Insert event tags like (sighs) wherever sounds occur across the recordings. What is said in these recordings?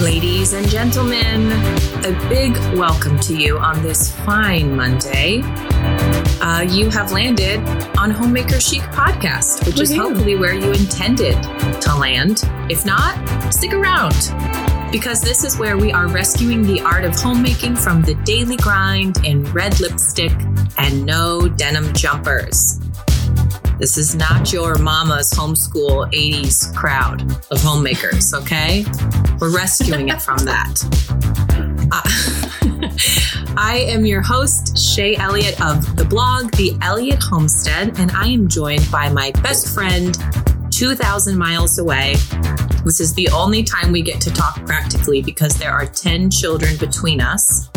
Ladies and gentlemen, a big welcome to you on this fine Monday. Uh, you have landed on Homemaker Chic Podcast, which is hopefully where you intended to land. If not, stick around because this is where we are rescuing the art of homemaking from the daily grind in red lipstick and no denim jumpers. This is not your mama's homeschool 80s crowd of homemakers, okay? We're rescuing it from that. (laughs) Uh, (laughs) I am your host, Shay Elliott of the blog, The Elliott Homestead, and I am joined by my best friend, 2,000 miles away. This is the only time we get to talk practically because there are 10 children between us.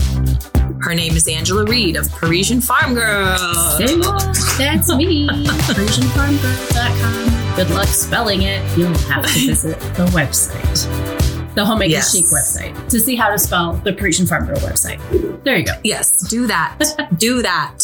Her name is Angela Reed of Parisian Farm Girl. Say what? That's me. ParisianFarmGirl.com. Good luck spelling it. You'll have to visit the website, the Homemaker Yes. Chic website, to see how to spell the Parisian Farm Girl website. There you go. Yes, do that. do that.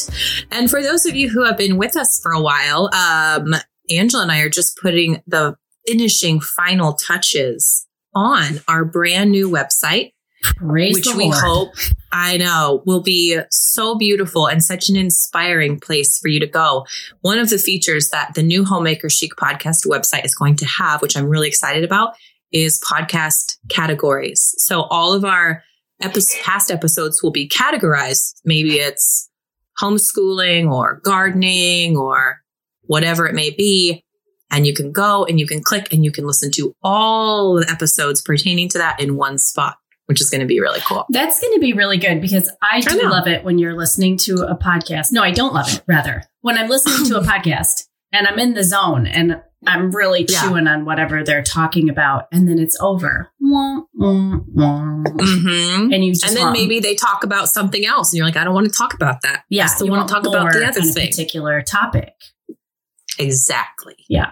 And for those of you who have been with us for a while, um, Angela and I are just putting the finishing final touches on our brand new website, Praise which we Lord. hope, I know, will be so beautiful and such an inspiring place for you to go. One of the features that the new Homemaker Chic podcast website is going to have, which I'm really excited about, is podcast categories. So all of our epi- past episodes will be categorized. Maybe it's homeschooling or gardening or whatever it may be. And you can go and you can click and you can listen to all the episodes pertaining to that in one spot, which is going to be really cool. That's going to be really good because I do love it when you're listening to a podcast. No, I don't love it, rather. When I'm listening to a (laughs) podcast and I'm in the zone and I'm really Yeah. chewing on whatever they're talking about, and then it's over. Wah, wah, wah. hmm And you just And then want- maybe they talk about something else, and you're like, I don't want to talk about that. yeah, I still you want to talk about the other thing. particular topic. Exactly. Yeah.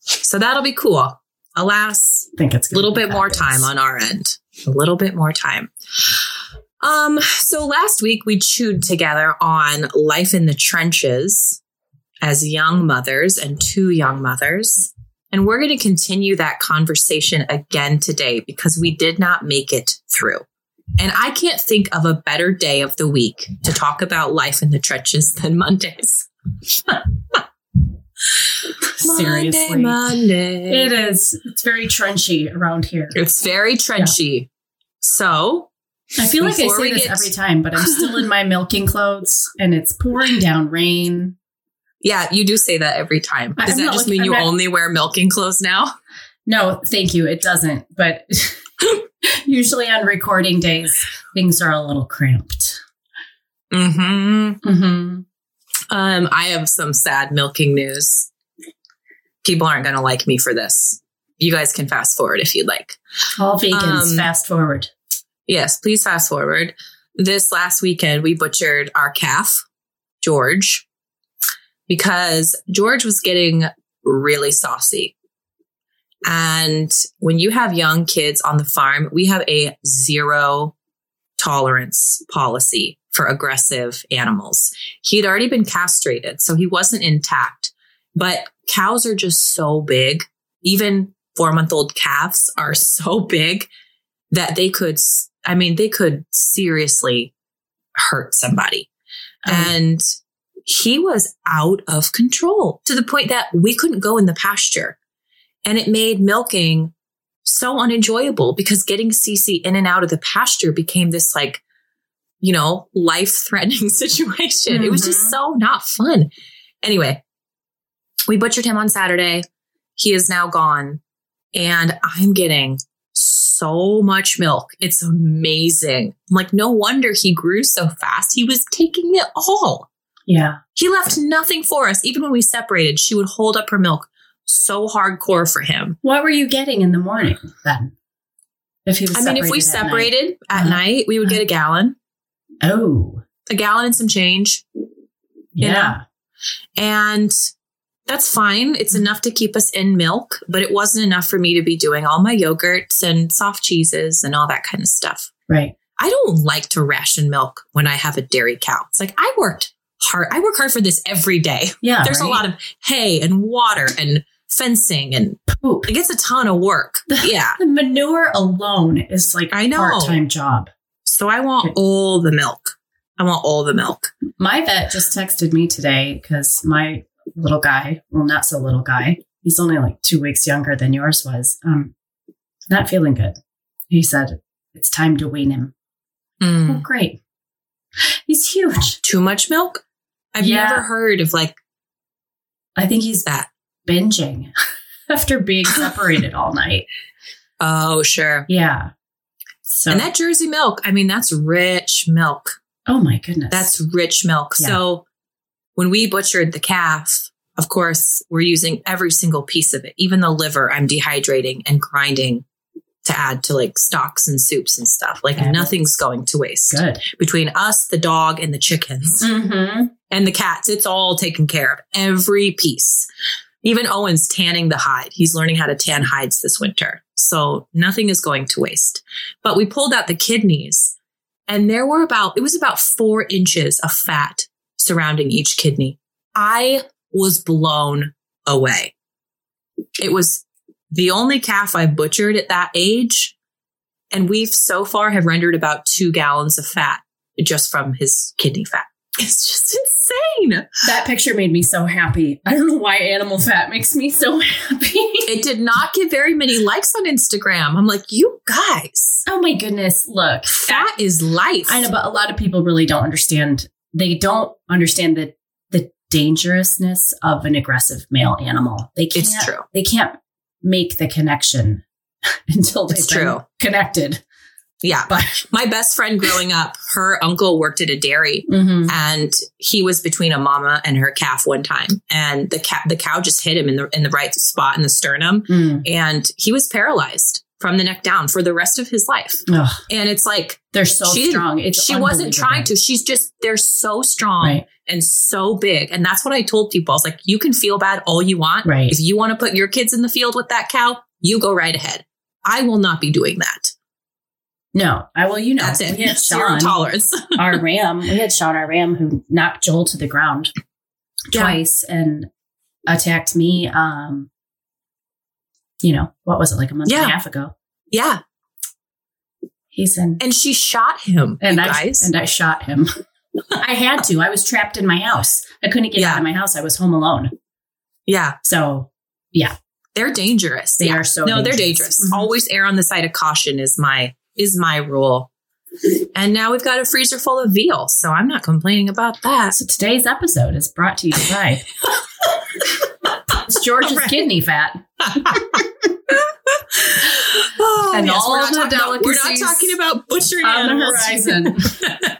So that'll be cool. Alas, I think it's a little bit more time on our end. A little bit more time. Um, so last week we chewed together on life in the trenches as young mothers and two young mothers. And we're going to continue that conversation again today because we did not make it through. And I can't think of a better day of the week to talk about life in the trenches than Mondays. (laughs) Seriously. Monday, Monday. It is. It's very trenchy around here. It's very trenchy. So I feel like I say this get- every time, but I'm still in my milking clothes and it's pouring down rain. Yeah, you do say that every time. Does I'm that just looking- mean you not- only wear milking clothes now? No, thank you. It doesn't. But (laughs) usually on recording days, things are a little cramped. Mm-hmm. Mm-hmm. Um, I have some sad milking news. People aren't going to like me for this. You guys can fast forward if you'd like. All vegans, Um, fast forward. Yes, please fast forward. This last weekend, we butchered our calf, George, because George was getting really saucy. And when you have young kids on the farm, we have a zero tolerance policy for aggressive animals. He had already been castrated, so he wasn't intact. But cows are just so big. Even four month old calves are (laughs) so big that they could, I mean, they could seriously hurt somebody. Um, And he was out of control to the point that we couldn't go in the pasture. And it made milking so unenjoyable because getting Cece in and out of the pasture became this like, you know, life threatening (laughs) situation. It was just Mhm. so not fun. Anyway, we butchered him on Saturday. He is now gone. And I'm getting so much milk. It's amazing. I'm like, no wonder he grew so fast. He was taking it all. yeah. He left nothing for us. Even when we separated, she would hold up her milk so hardcore for him. What were you getting in the morning then? If he was I mean, if we separated at night? at Uh-huh. night, we would get a gallon, Oh, a gallon and some change. You yeah. And that's fine. It's enough to keep us in milk, but it wasn't enough for me to be doing all my yogurts and soft cheeses and all that kind of stuff. Right. I don't like to ration milk when I have a dairy cow. It's like I worked hard. I work hard for this every day. Yeah. There's a lot of hay and water and fencing and poop. Like it's a ton of work. (laughs) Yeah. The manure alone is like I know. part time job. So I want all the milk. I want all the milk. My vet just texted me today because my little guy, well, not so little guy, he's only like two weeks younger than yours was, um, not feeling good. He said, it's time to wean him. Mm. Oh, great. He's huge. Too much milk? I've Yeah. never heard of like I think he's that. binging (laughs) after being separated all night. Oh, sure. Yeah. So, And that Jersey milk, I mean, that's rich milk. oh my goodness. That's rich milk. Yeah. So when we butchered the calf, of course, we're using every single piece of it, even the liver, I'm dehydrating and grinding to add to like stocks and soups and stuff. Like Fabulous. nothing's going to waste. good. Between us, the dog, and the chickens Mm-hmm. and the cats, it's all taken care of. Every piece. Even Owen's tanning the hide. He's learning how to tan hides this winter. So nothing is going to waste. But we pulled out the kidneys and there were about, it was about four inches of fat surrounding each kidney. I was blown away. It was the only calf I've butchered at that age. And we've so far have rendered about two gallons of fat just from his kidney fat. It's just insane. That picture made me so happy. I don't know why animal fat makes me so happy. (laughs) It did not get very many likes on Instagram. I'm like, you guys, oh my goodness. Look, fat is life. I know, but a lot of people really don't understand. They don't understand the the dangerousness of an aggressive male animal. They can't. It's true. They can't make the connection (laughs) until they've true. connected. Yeah. But My best friend growing up, her uncle worked at a dairy Mhm. and he was between a mama and her calf one time. And the cat, the cow just hit him in the, in the right spot in the sternum Mm. and he was paralyzed from the neck down for the rest of his life. Ugh, And it's like, they're so She strong. It's she wasn't trying to. She's just, they're so strong Right. and so big. And that's what I told people. I was like, you can feel bad all you want. Right. If you want to put your kids in the field with that cow, you go right ahead. I will not be doing that. No, I will. You know, That's it. we had (laughs) Sean, tolerance. (laughs) our ram. We had Sean, our ram, who knocked Joel to the ground Yeah. twice and attacked me. Um, you know, what was it like a month and a half ago? yeah. He's in, And she shot him, and I guys. and I shot him. (laughs) I had to. I was trapped in my house. I couldn't get Yeah. out of my house. I was home alone. yeah. So yeah, They're dangerous. they Yeah. are so no, they're dangerous. Mhm. Always err on the side of caution is my is my rule. And now we've got a freezer full of veal, so I'm not complaining about that. So today's episode is brought to you by it's (laughs) George's right. kidney fat. Oh, And yes, all we're, not about, we're not talking about butchering on the horizon. (laughs)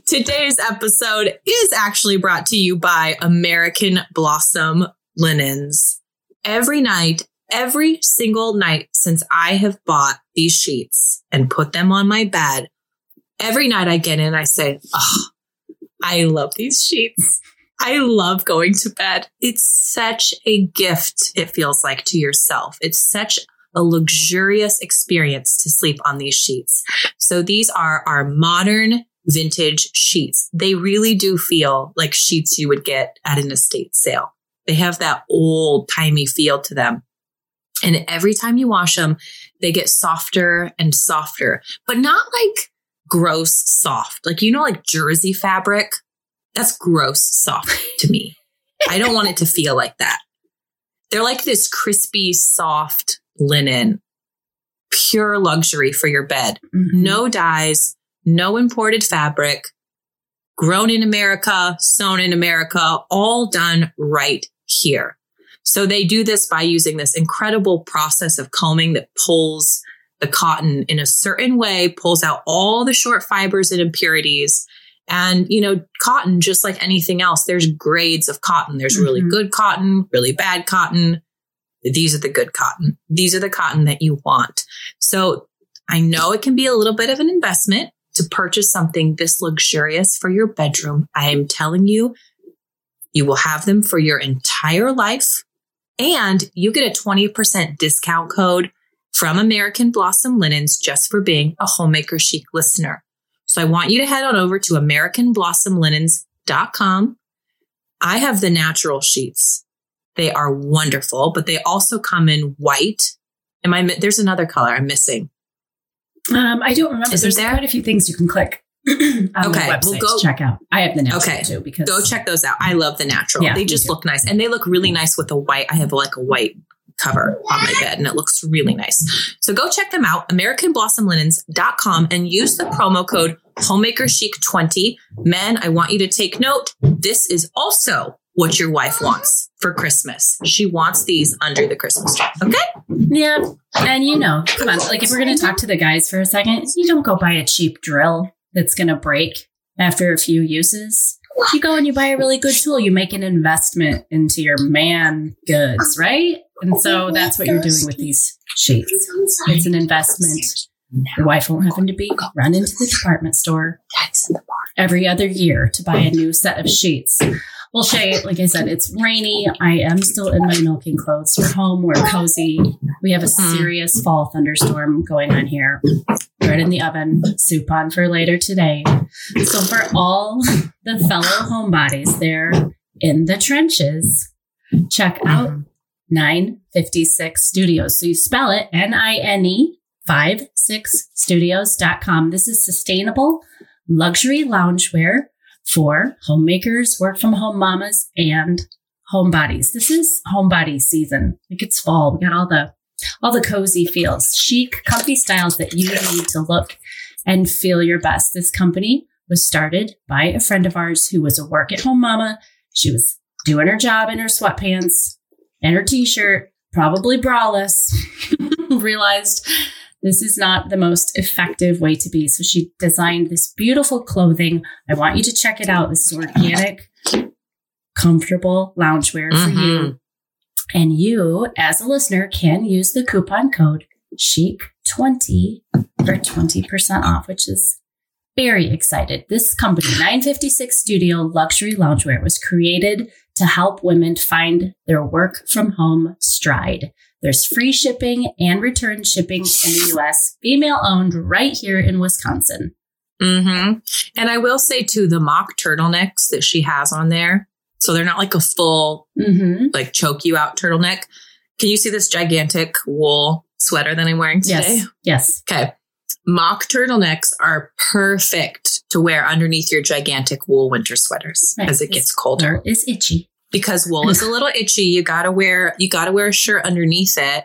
(laughs) Today's episode is actually brought to you by American Blossom Linens. Every night, every single night since I have bought these sheets and put them on my bed, every night I get in, I say, Oh, I love these sheets. I love going to bed. It's such a gift, it feels like to yourself. It's such a luxurious experience to sleep on these sheets. So these are our modern vintage sheets. They really do feel like sheets you would get at an estate sale. They have that old timey feel to them. And every time you wash them, they get softer and softer, but not like gross soft. Like, you know, like jersey fabric. That's gross soft to me. I don't want it to feel like that. They're like this crispy, soft linen, pure luxury for your bed Mhm. no dyes, no imported fabric, grown in America, sewn in America, all done right here. So they do this by using this incredible process of combing that pulls the cotton in a certain way, pulls out all the short fibers and impurities. And, you know, cotton, just like anything else, there's grades of cotton. There's really Mhm. good cotton, really bad cotton. These are the good cotton. These are the cotton that you want. So I know it can be a little bit of an investment to purchase something this luxurious for your bedroom. I am telling you, you will have them for your entire life. And you get a 20% discount code from American Blossom Linens just for being a Homemaker Chic listener. So I want you to head on over to AmericanBlossomLinens.com. I have the natural sheets. They are wonderful, but they also come in white. Am I? There's another color I'm missing. Um, I don't remember. Is There's there? quite a few things you can click (clears throat) Okay, we'll go- check out. I have the natural Okay, too because Go check those out. I love the natural. Yeah, they just look nice, and they look really nice with a white. I have like a white cover on my bed, and it looks really nice. So go check them out. AmericanBlossomLinens.com and use the promo code Homemaker Chic 20. Men, I want you to take note. This is also what your wife wants for Christmas. She wants these under the Christmas tree. Okay. Yeah. And you know, come on, like if we're going to talk to the guys for a second, you don't go buy a cheap drill that's going to break after a few uses. You go and you buy a really good tool. You make an investment into your man goods, right? And so that's what you're doing with these sheets. It's an investment. Your wife won't happen to be run into the department store every other year to buy a new set of sheets. Well, Shay, like I said, it's rainy. I am still in my milking clothes. We're home. We're cozy. We have a Hmm. serious fall thunderstorm going on here. Bread in the oven, soup on for later today. So for all the fellow homebodies there in the trenches, check out 956 Studios. So you spell it N I N E 56studios.com. This is sustainable luxury loungewear for homemakers, work from home mamas, and homebodies. This is homebody season. Like it's fall. We got all the all the cozy feels, chic, comfy styles that you need to look and feel your best. This company was started by a friend of ours who was a work at home mama. She was doing her job in her sweatpants and her t-shirt, probably braless, (laughs) realized this is not the most effective way to be. So she designed this beautiful clothing. I want you to check it out. This is organic, comfortable loungewear for mm-hmm. you. And you, as a listener, can use the coupon code CHIC20 for 20% off, which is very excited. This company, 956 Studio Luxury Loungewear, was created to help women find their work from home stride. There's free shipping and return shipping in the US, female owned right here in Wisconsin. hmm And I will say too, the mock turtlenecks that she has on there, so they're not like a full Mm-hmm. like choke you out turtleneck. Can you see this gigantic wool sweater that I'm wearing today? Yes. Yes. Okay. Mock turtlenecks are perfect to wear underneath your gigantic wool winter sweaters Right. as it gets colder. Is itchy. Because wool is a (laughs) little itchy. You gotta wear you gotta wear a shirt underneath it,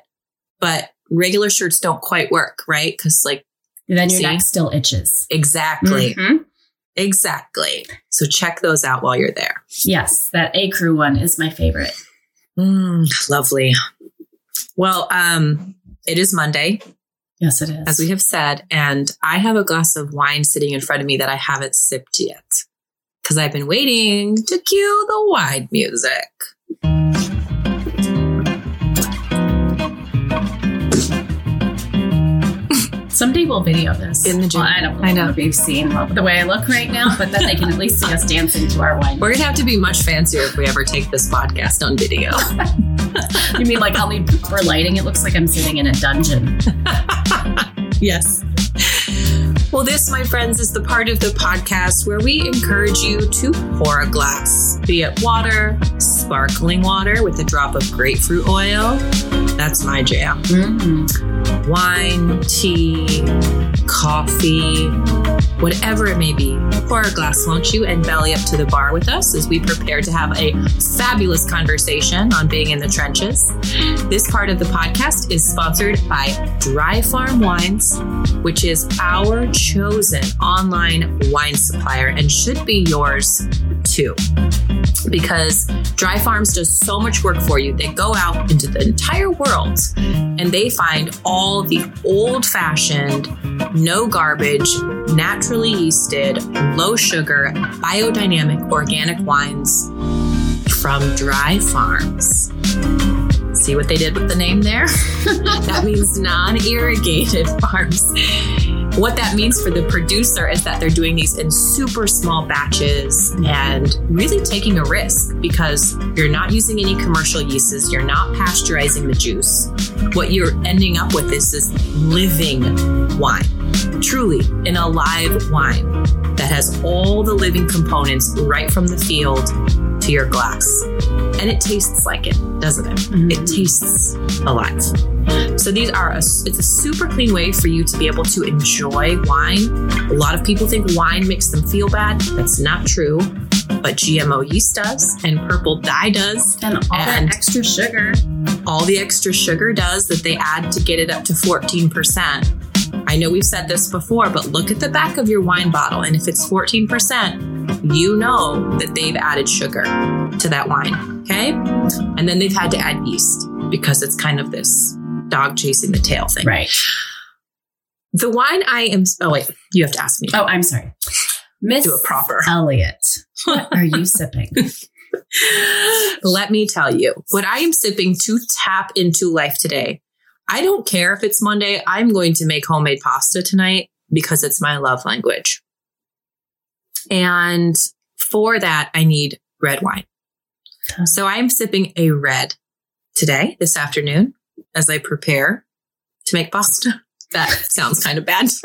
but regular shirts don't quite work, right? Because like Then your See? neck still itches. exactly. Mhm. Exactly. So check those out while you're there. Yes, that A crew one is my favorite. Mm, lovely. Well, um, it is Monday, Yes, it is. as we have said, and I have a glass of wine sitting in front of me that I haven't sipped yet because I've been waiting to cue the wide music. (laughs) Someday we'll video this. In the gym. Well, I don't I know. you've seen the way I look right now, but then they can at least see us dancing to our wine. (laughs) We're gonna have to be much fancier if we ever take this podcast on video. (laughs) You mean like I'll need for lighting? It looks like I'm sitting in a dungeon. yes. Well, this, my friends, is the part of the podcast where we encourage you to pour a glass, be it water, sparkling water with a drop of grapefruit oil. That's my jam. Mm. Wine, tea, coffee, whatever it may be. Pour a glass, won't you, and belly up to the bar with us as we prepare to have a fabulous conversation on being in the trenches. This part of the podcast is sponsored by Dry Farm Wines, which is our chosen online wine supplier and should be yours too. Because Dry Farms does so much work for you. They go out into the entire world and they find all the old fashioned, no garbage, naturally yeasted, low sugar, biodynamic organic wines from Dry Farms. See what they did with the name there? (laughs) that means non irrigated farms. What that means for the producer is that they're doing these in super small batches and really taking a risk because you're not using any commercial yeasts, you're not pasteurizing the juice. What you're ending up with is this living wine, truly an alive wine that has all the living components right from the field to your glass. And it tastes like it, doesn't it? Mhm. It tastes alive. So these are a, it's a super clean way for you to be able to enjoy wine. A lot of people think wine makes them feel bad. That's not true. But GMO yeast does, and purple dye does, and all and- that extra sugar. all the extra sugar does that they add to get it up to 14%. I know we've said this before, but look at the back of your wine bottle. And if it's 14%, you know that they've added sugar to that wine. Okay. And then they've had to add yeast because it's kind of this dog chasing the tail thing. Right. The wine I am, oh, wait, you have to ask me. Oh, I'm sorry. Miss Do it proper. Elliott, what are you (laughs) sipping? Let me tell you what I am sipping to tap into life today. I don't care if it's Monday. I'm going to make homemade pasta tonight because it's my love language. And for that, I need red wine. So I'm sipping a red today, this afternoon, as I prepare to make pasta. That (laughs) sounds kind of bad. (laughs)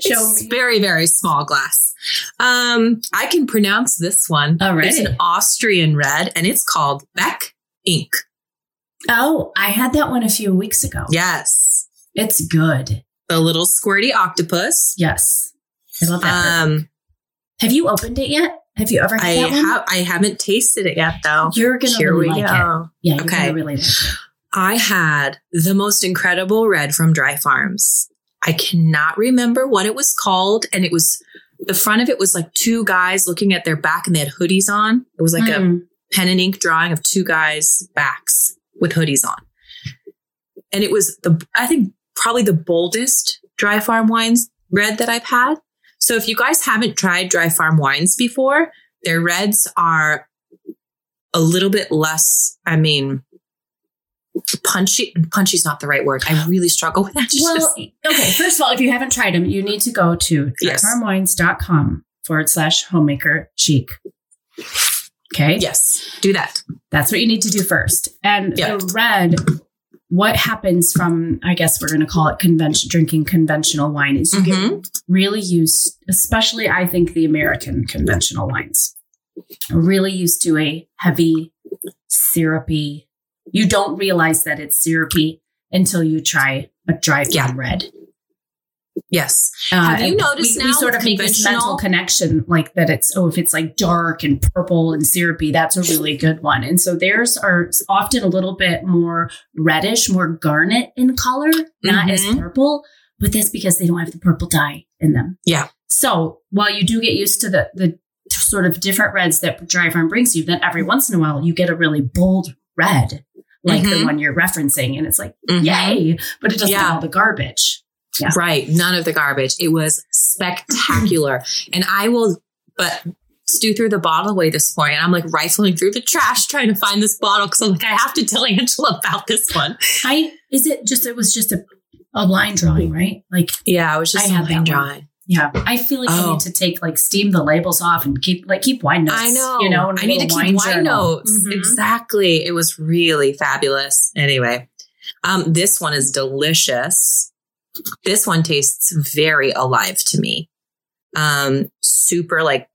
Show it's me. very, very small glass. Um, I can pronounce this one. Alrighty. It's an Austrian red and it's called Beck Ink. Oh, I had that one a few weeks ago. Yes. It's good. The little squirty octopus. Yes. I love that. Um, have you opened it yet? Have you ever had I that one? have I haven't tasted it yet though. You're gonna Here really like it. Yeah, Okay. really like it. I had the most incredible red from Dry Farms. I cannot remember what it was called. And it was the front of it was like two guys looking at their back and they had hoodies on. It was like a Mm. pen and ink drawing of two guys' backs with hoodies on. And it was the, I think, probably the boldest dry farm wines red that I've had. So if you guys haven't tried dry farm wines before, their reds are a little bit less, I mean, punchy. Punchy's not the right word. I really struggle with that. (laughs) Well, okay. First of all, if you haven't tried them, you need to go to Yes. dryfarmwines.com forward slash homemaker chic. Okay. yes, do that. That's what you need to do first. And Yeah. the red, what happens from, I guess we're going to call it convention, drinking conventional wine is you get Mhm. really used, especially I think the American conventional wines, really used to a heavy, syrupy. You don't realize that it's syrupy until you try a dry Yeah. red. Yes. Uh, Have you noticed we, now we sort of make this mental connection like that it's oh if it's like dark and purple and syrupy that's a really good one and so theirs are often a little bit more reddish more garnet in color not as Mhm. purple but that's because they don't have the purple dye in them Yeah. so while you do get used to the the sort of different reds that dry farm brings you then every once in a while you get a really bold red like the Mhm. one you're referencing and it's like Mhm. yay but it doesn't Yeah. have all the garbage Yeah. Right. None of the garbage. It was spectacular. (laughs) and I will, but Stu threw the bottle away this morning. And I'm like rifling through the trash trying to find this bottle because I'm like, I have to tell Angela about this one. I is it just it was just a a line drawing, right? Like Yeah, I was just I had line one. drawing. yeah, I feel like I Oh. need to take like steam the labels off and keep like keep wine notes. I know. you know. I need to keep wine journal. notes. Mhm. Exactly. It was really fabulous. Anyway, um, this one is delicious. This one tastes very alive to me. Um, super like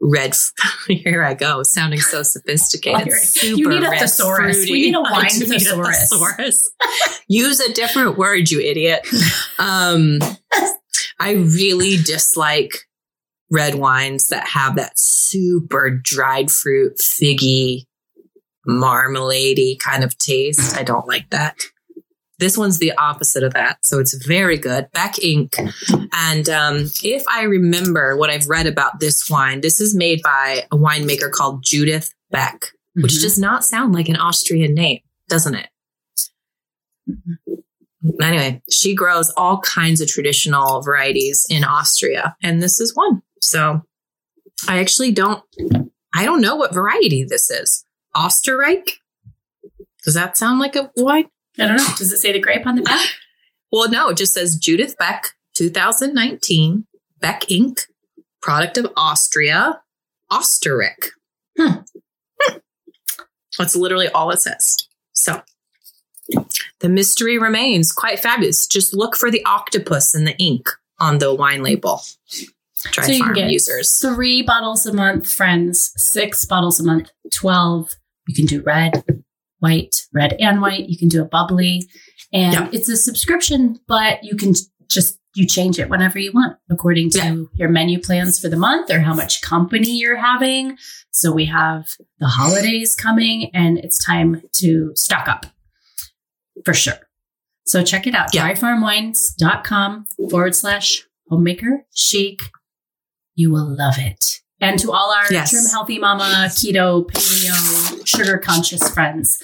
red. (laughs) Here I go, sounding so sophisticated. Super you need a thesaurus. We need a (laughs) wine need a thesaurus. thesaurus. (laughs) Use a different word, you idiot. Um, I really dislike red wines that have that super dried fruit, figgy, marmalade kind of taste. I don't like that. This one's the opposite of that. So it's very good. Beck Ink. And um, if I remember what I've read about this wine, this is made by a winemaker called Judith Beck, which Mhm. does not sound like an Austrian name, doesn't it? Anyway, she grows all kinds of traditional varieties in Austria, and this is one. So I actually don't, I don't know what variety this is. Osterreich? Does that sound like a wine? I don't know. Does it say the grape on the back? (gasps) Well, no, it just says Judith Beck, 2019, Beck Ink., product of Austria, Osterreich. Hmm. Hmm. That's literally all it says. So the mystery remains quite fabulous. Just look for the octopus and the ink on the wine label. Dry So you can farm get users. Three bottles a month, friends. Six bottles a month, 12. You can do red, white, red and white. You can do a bubbly. And Yeah. it's a subscription, but you can just, you change it whenever you want according to Yeah. your menu plans for the month or how much company you're having. So we have the holidays coming and it's time to stock up for sure. So check it out. Yeah. Dryfarmwines.com forward slash homemaker chic. You will love it. And to all our Yes. trim healthy mama, keto, paleo, sugar conscious friends.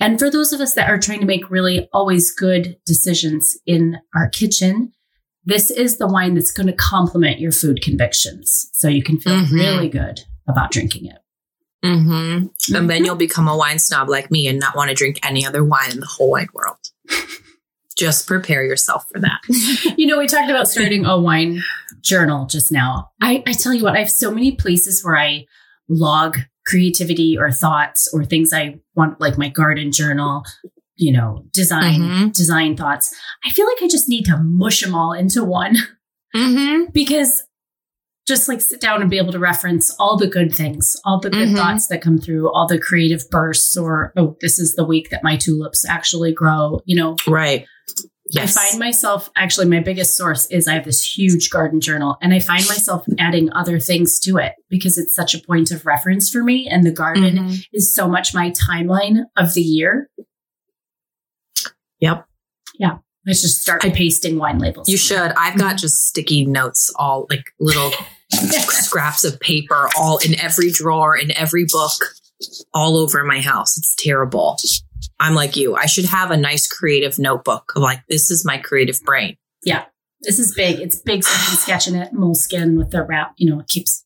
And for those of us that are trying to make really always good decisions in our kitchen, this is the wine that's going to complement your food convictions. So you can feel Mhm. really good about drinking it. Mm-hmm. And then you'll become a wine snob like me and not want to drink any other wine in the whole wide world. (laughs) Just prepare yourself for that. (laughs) you know, we talked about starting a wine journal just now. I, I tell you what, I have so many places where I log creativity or thoughts or things I want, like my garden journal, you know, design, Mhm. design thoughts. I feel like I just need to mush them all into one (laughs) Mm-hmm. because just like sit down and be able to reference all the good things, all the good Mhm. thoughts that come through, all the creative bursts, or, oh, this is the week that my tulips actually grow, you know, Right. Yes. I find myself actually my biggest source is I have this huge garden journal and I find myself adding other things to it because it's such a point of reference for me and the garden Mhm. is so much my timeline of the year. Yep. Yeah. Let's just start I, pasting wine labels. You should. I've got just sticky notes, all like little (laughs) scraps of paper, all in every drawer, in every book, all over my house. It's terrible. I'm like you. I should have a nice creative notebook of like, this is my creative brain. Yeah. This is big. It's big so I can sketch in it, moleskin with the wrap, you know, it keeps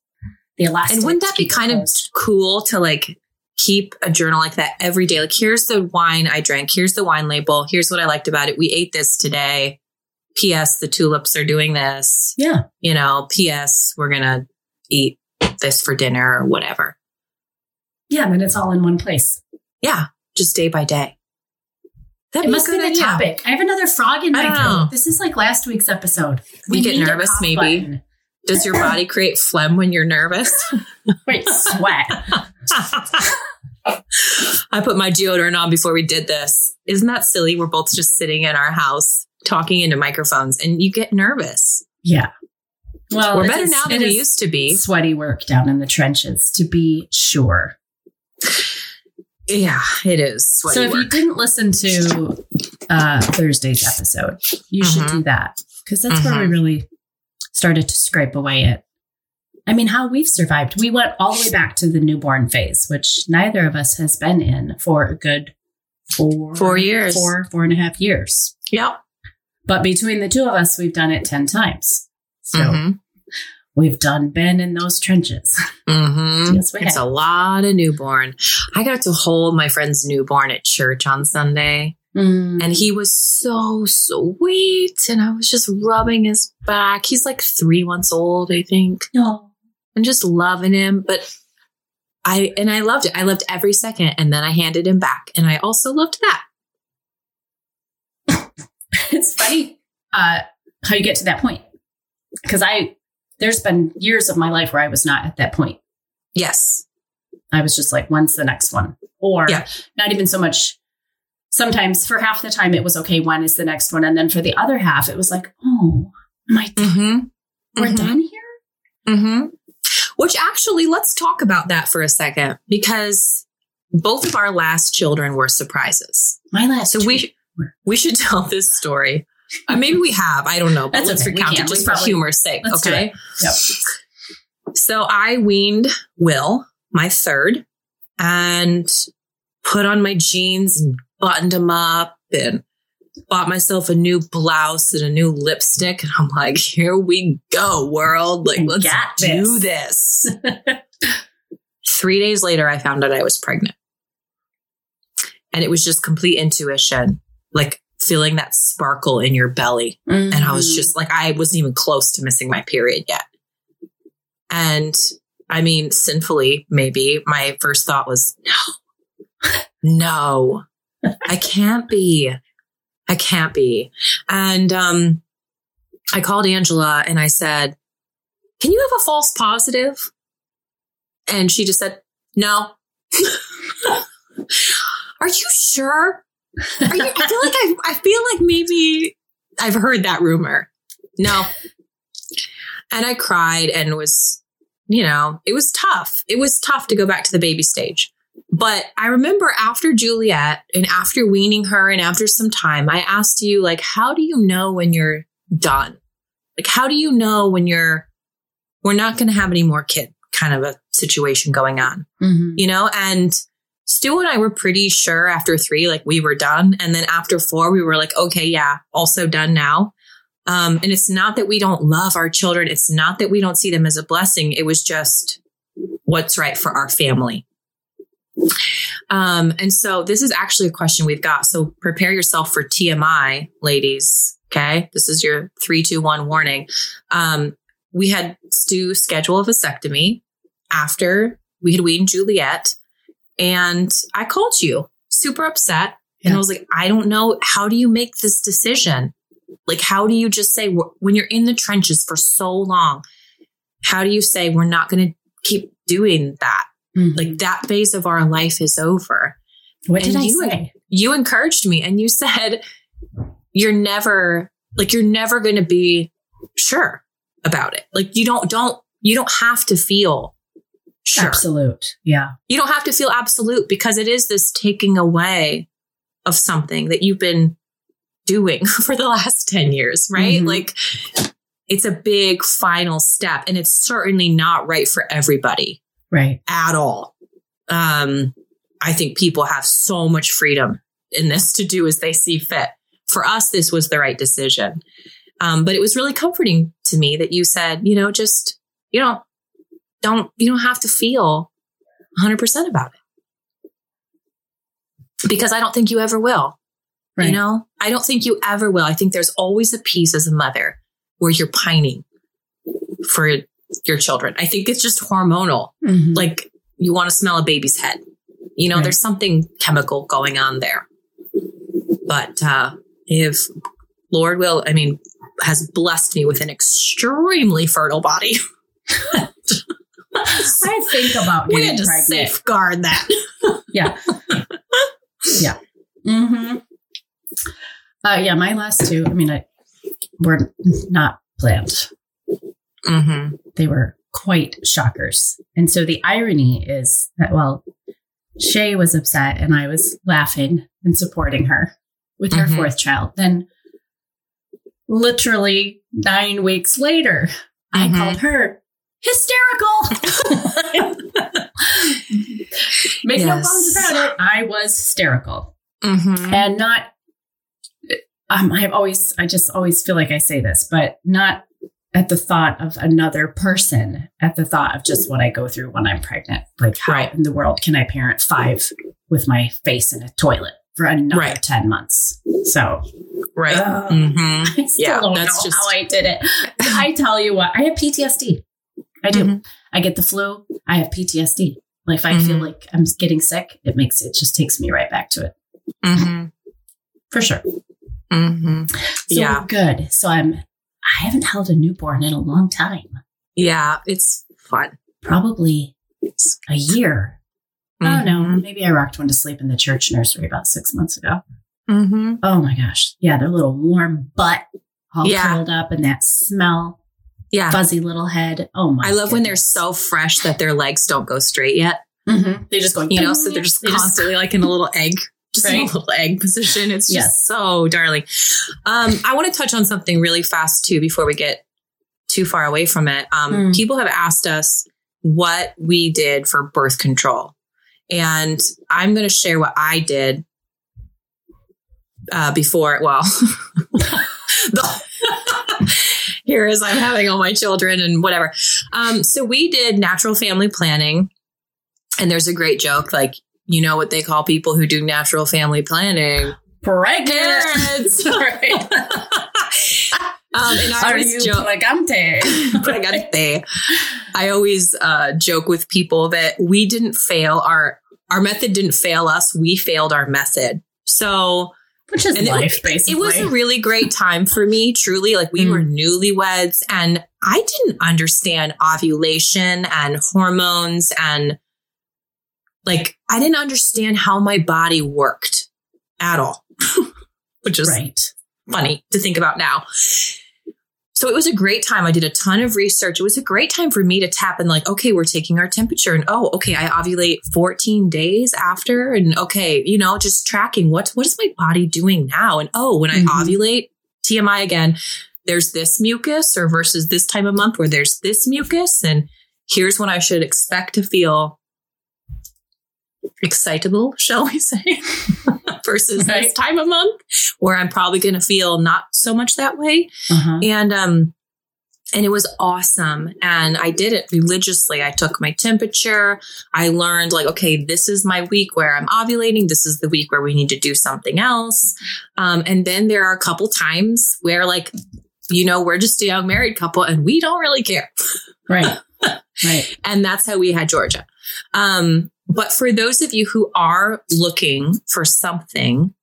the elastic. And wouldn't that be kind of cool to like keep a journal like that every day? Like, here's the wine I drank. Here's the wine label. Here's what I liked about it. We ate this today. P.S. The tulips are doing this. Yeah. You know, P.S. We're going to eat this for dinner or whatever. Yeah, then it's all in one place. Yeah. Just day by day. That'd It must be the idea. topic. I have another frog in my throat. This is like last week's episode. You get nervous, maybe? button. Does your body (laughs) create phlegm when you're nervous? Wait, sweat. (laughs) I put my deodorant on before we did this. Isn't that silly? We're both just sitting in our house talking into microphones and you get nervous. Yeah. Well, We're better is- now than we used to be. Sweaty work down in the trenches, to be sure. Yeah, it is. So if you didn't listen to uh, Thursday's episode, you should Mhm. do that because that's where we Mhm. really started to scrape away at. I mean, how we've survived. We went all the way back to the newborn phase, which neither of us has been in for a good four, Four years. four, four and a half years. Yep. But between the two of us, we've done it 10 times. So Mhm. We've done been in those trenches. Mhm. Yes, we It's have. a lot of newborn. I got to hold my friend's newborn at church on Sunday, Mm. and he was so sweet. And I was just rubbing his back. He's like three months old, I think, No. and just loving him. But I and I loved it. I loved every second. And then I handed him back, and I also loved that. (laughs) it's funny uh, how you get to that point. Because I, there's been years of my life where I was not at that point. Yes. I was just like, when's the next one? Or Yeah. not even so much. Sometimes for half the time it was okay, when is the next one? And then for the other half, it was like, oh, am I, Mm-hmm. we're Mhm. done here? Mm-hmm. Which actually, let's talk about that for a second because both of our last children were surprises. My last. So we we should tell this story. Uh, maybe we have. I don't know. But That's let's okay. Recount it We just for probably- humor's sake. Okay. Yep. So I weaned Will, my third, and put on my jeans and buttoned them up and bought myself a new blouse and a new lipstick. And I'm like, here we go, world. Like, let's do this. (laughs) Three days later, I found out I was pregnant. And it was just complete intuition, like feeling that sparkle in your belly. And I was Mhm. just like, I wasn't even close to missing my period yet. And I mean, sinfully, maybe my first thought was, no, no, I can't be. I can't be. And um, I called Angela and I said, can you have a false positive? And she just said, no. (laughs) Are you sure? Are you, I feel like I, I feel like maybe I've heard that rumor. No. And I cried and was, you know, it was tough. It was tough to go back to the baby stage. But I remember after Juliet and after weaning her and after some time, I asked you, like, how do you know when you're done? Like, how do you know when you're, we're not going to have any more kid kind of a situation going on, Mhm. you know? And Stu and I were pretty sure after three, like we were done. And then after four, we were like, okay, yeah, also done now. Um, and it's not that we don't love our children. It's not that we don't see them as a blessing. It was just what's right for our family. Um, and so this is actually a question we've got. So prepare yourself for TMI, ladies. Okay. This is your three, two, one warning. Um, we had Stu schedule a vasectomy after we had weaned Juliet. And I called you super upset. And I was like, I don't know. How do you make this decision? Like, how do you just say, when you're in the trenches for so long, how do you say, we're not going to keep doing that? Mhm. Like, that phase of our life is over. what did I you- say? You encouraged me and you said, you're never, like, you're never going to be sure about it. Like, you don't, don't, you don't have to feel sure. Absolute. Yeah. You don't have to feel absolute because it is this taking away of something that you've been doing (laughs) for the last 10 years, right? Mhm. Like it's a big final step and it's certainly not right for everybody Right. at all. Um, I think people have so much freedom in this to do as they see fit. For us, this was the right decision. Um, but it was really comforting to me that you said, you know, just, you know, don't, you don't have to feel 100% about it. Because I don't think you ever will. Right. You know, I don't think you ever will. I think there's always a piece as a mother where you're pining for your children. I think it's just hormonal Mhm. like you want to smell a baby's head. You know, Right. there's something chemical going on there. But uh, if Lord will, I mean, has blessed me with an extremely fertile body. (laughs) (laughs) I think about we had to pregnant. safeguard that. (laughs) Yeah. yeah. Mm-hmm. Uh, yeah, my last two, I mean, I, were not planned. Mm-hmm. They were quite shockers. And so the irony is that, well, Shay was upset and I was laughing and supporting her with her Mhm. fourth child. Then, literally nine weeks later, I Mhm. called her hysterical. (laughs) Make no bones about it. I was hysterical Mm-hmm. and not. Um, I've always, I just always feel like I say this, but not at the thought of another person, at the thought of just what I go through when I'm pregnant. Like, how Right. in the world can I parent five with my face in a toilet for another Right. 10 months? So Right. Ugh. Mm-hmm. (laughs) I still Yeah, don't that's know just- how I did it. I tell you what, I have PTSD. I do. Mhm. I get the flu. I have PTSD. Like if I feel Mhm. like I'm getting sick, it makes it just takes me right back to it Mm-hmm. for sure. Mm-hmm. So Yeah. good. So I'm. I haven't held a newborn in a long time. Yeah. It's fun. Probably a year. Oh Mm-hmm. no, maybe I rocked one to sleep in the church nursery about six months ago. Mm-hmm. Oh my gosh, yeah, their little warm butt all Yeah. curled up, and that smell, Yeah. fuzzy little head. Oh my! I love when they're so fresh that their legs don't go straight yet. Mhm. They just going, You know, so they're just They just- constantly like in a little egg, just in a little egg position. It's just Yes. so darling. Um, I want to touch on something really fast too before we get too far away from it. Um, Hmm. People have asked us what we did for birth control, and I'm going to share what I did uh, before. Well, (laughs) the- here is I'm having all my children and whatever. Um, so we did natural family planning, and there's a great joke like. You know what they call people who do natural family planning? pregnant. Right. (laughs) (laughs) Um, and I Are always you joke, pregante? (laughs) Pregante. I always uh, joke with people that we didn't fail our our method didn't fail us. We failed our method. So which is And it- life, basically. It was a really great time for me, truly. Like we Mm. were newlyweds and I didn't understand ovulation and hormones and like I didn't understand how my body worked at all, (laughs) which is right. funny to think about now. So it was a great time. I did a ton of research. It was a great time for me to tap in, like, okay, we're taking our temperature, and oh, okay, I ovulate 14 days after, and okay, you know, just tracking what what is my body doing now, and oh, when I Mhm. ovulate, TMI again, there's this mucus, or versus this time of month where there's this mucus, and here's when I should expect to feel excitable, (laughs) shall we say, versus this time of month where I'm probably going to feel not so much that way. Uh-huh. And, um, and it was awesome. And I did it religiously. I took my temperature. I learned like, okay, this is my week where I'm ovulating. This is the week where we need to do something else. Um, and then there are a couple times where like, you know, we're just a young married couple and we don't really care. Right. (laughs) right. And that's how we had Georgia. Um, but for those of you who are looking for something,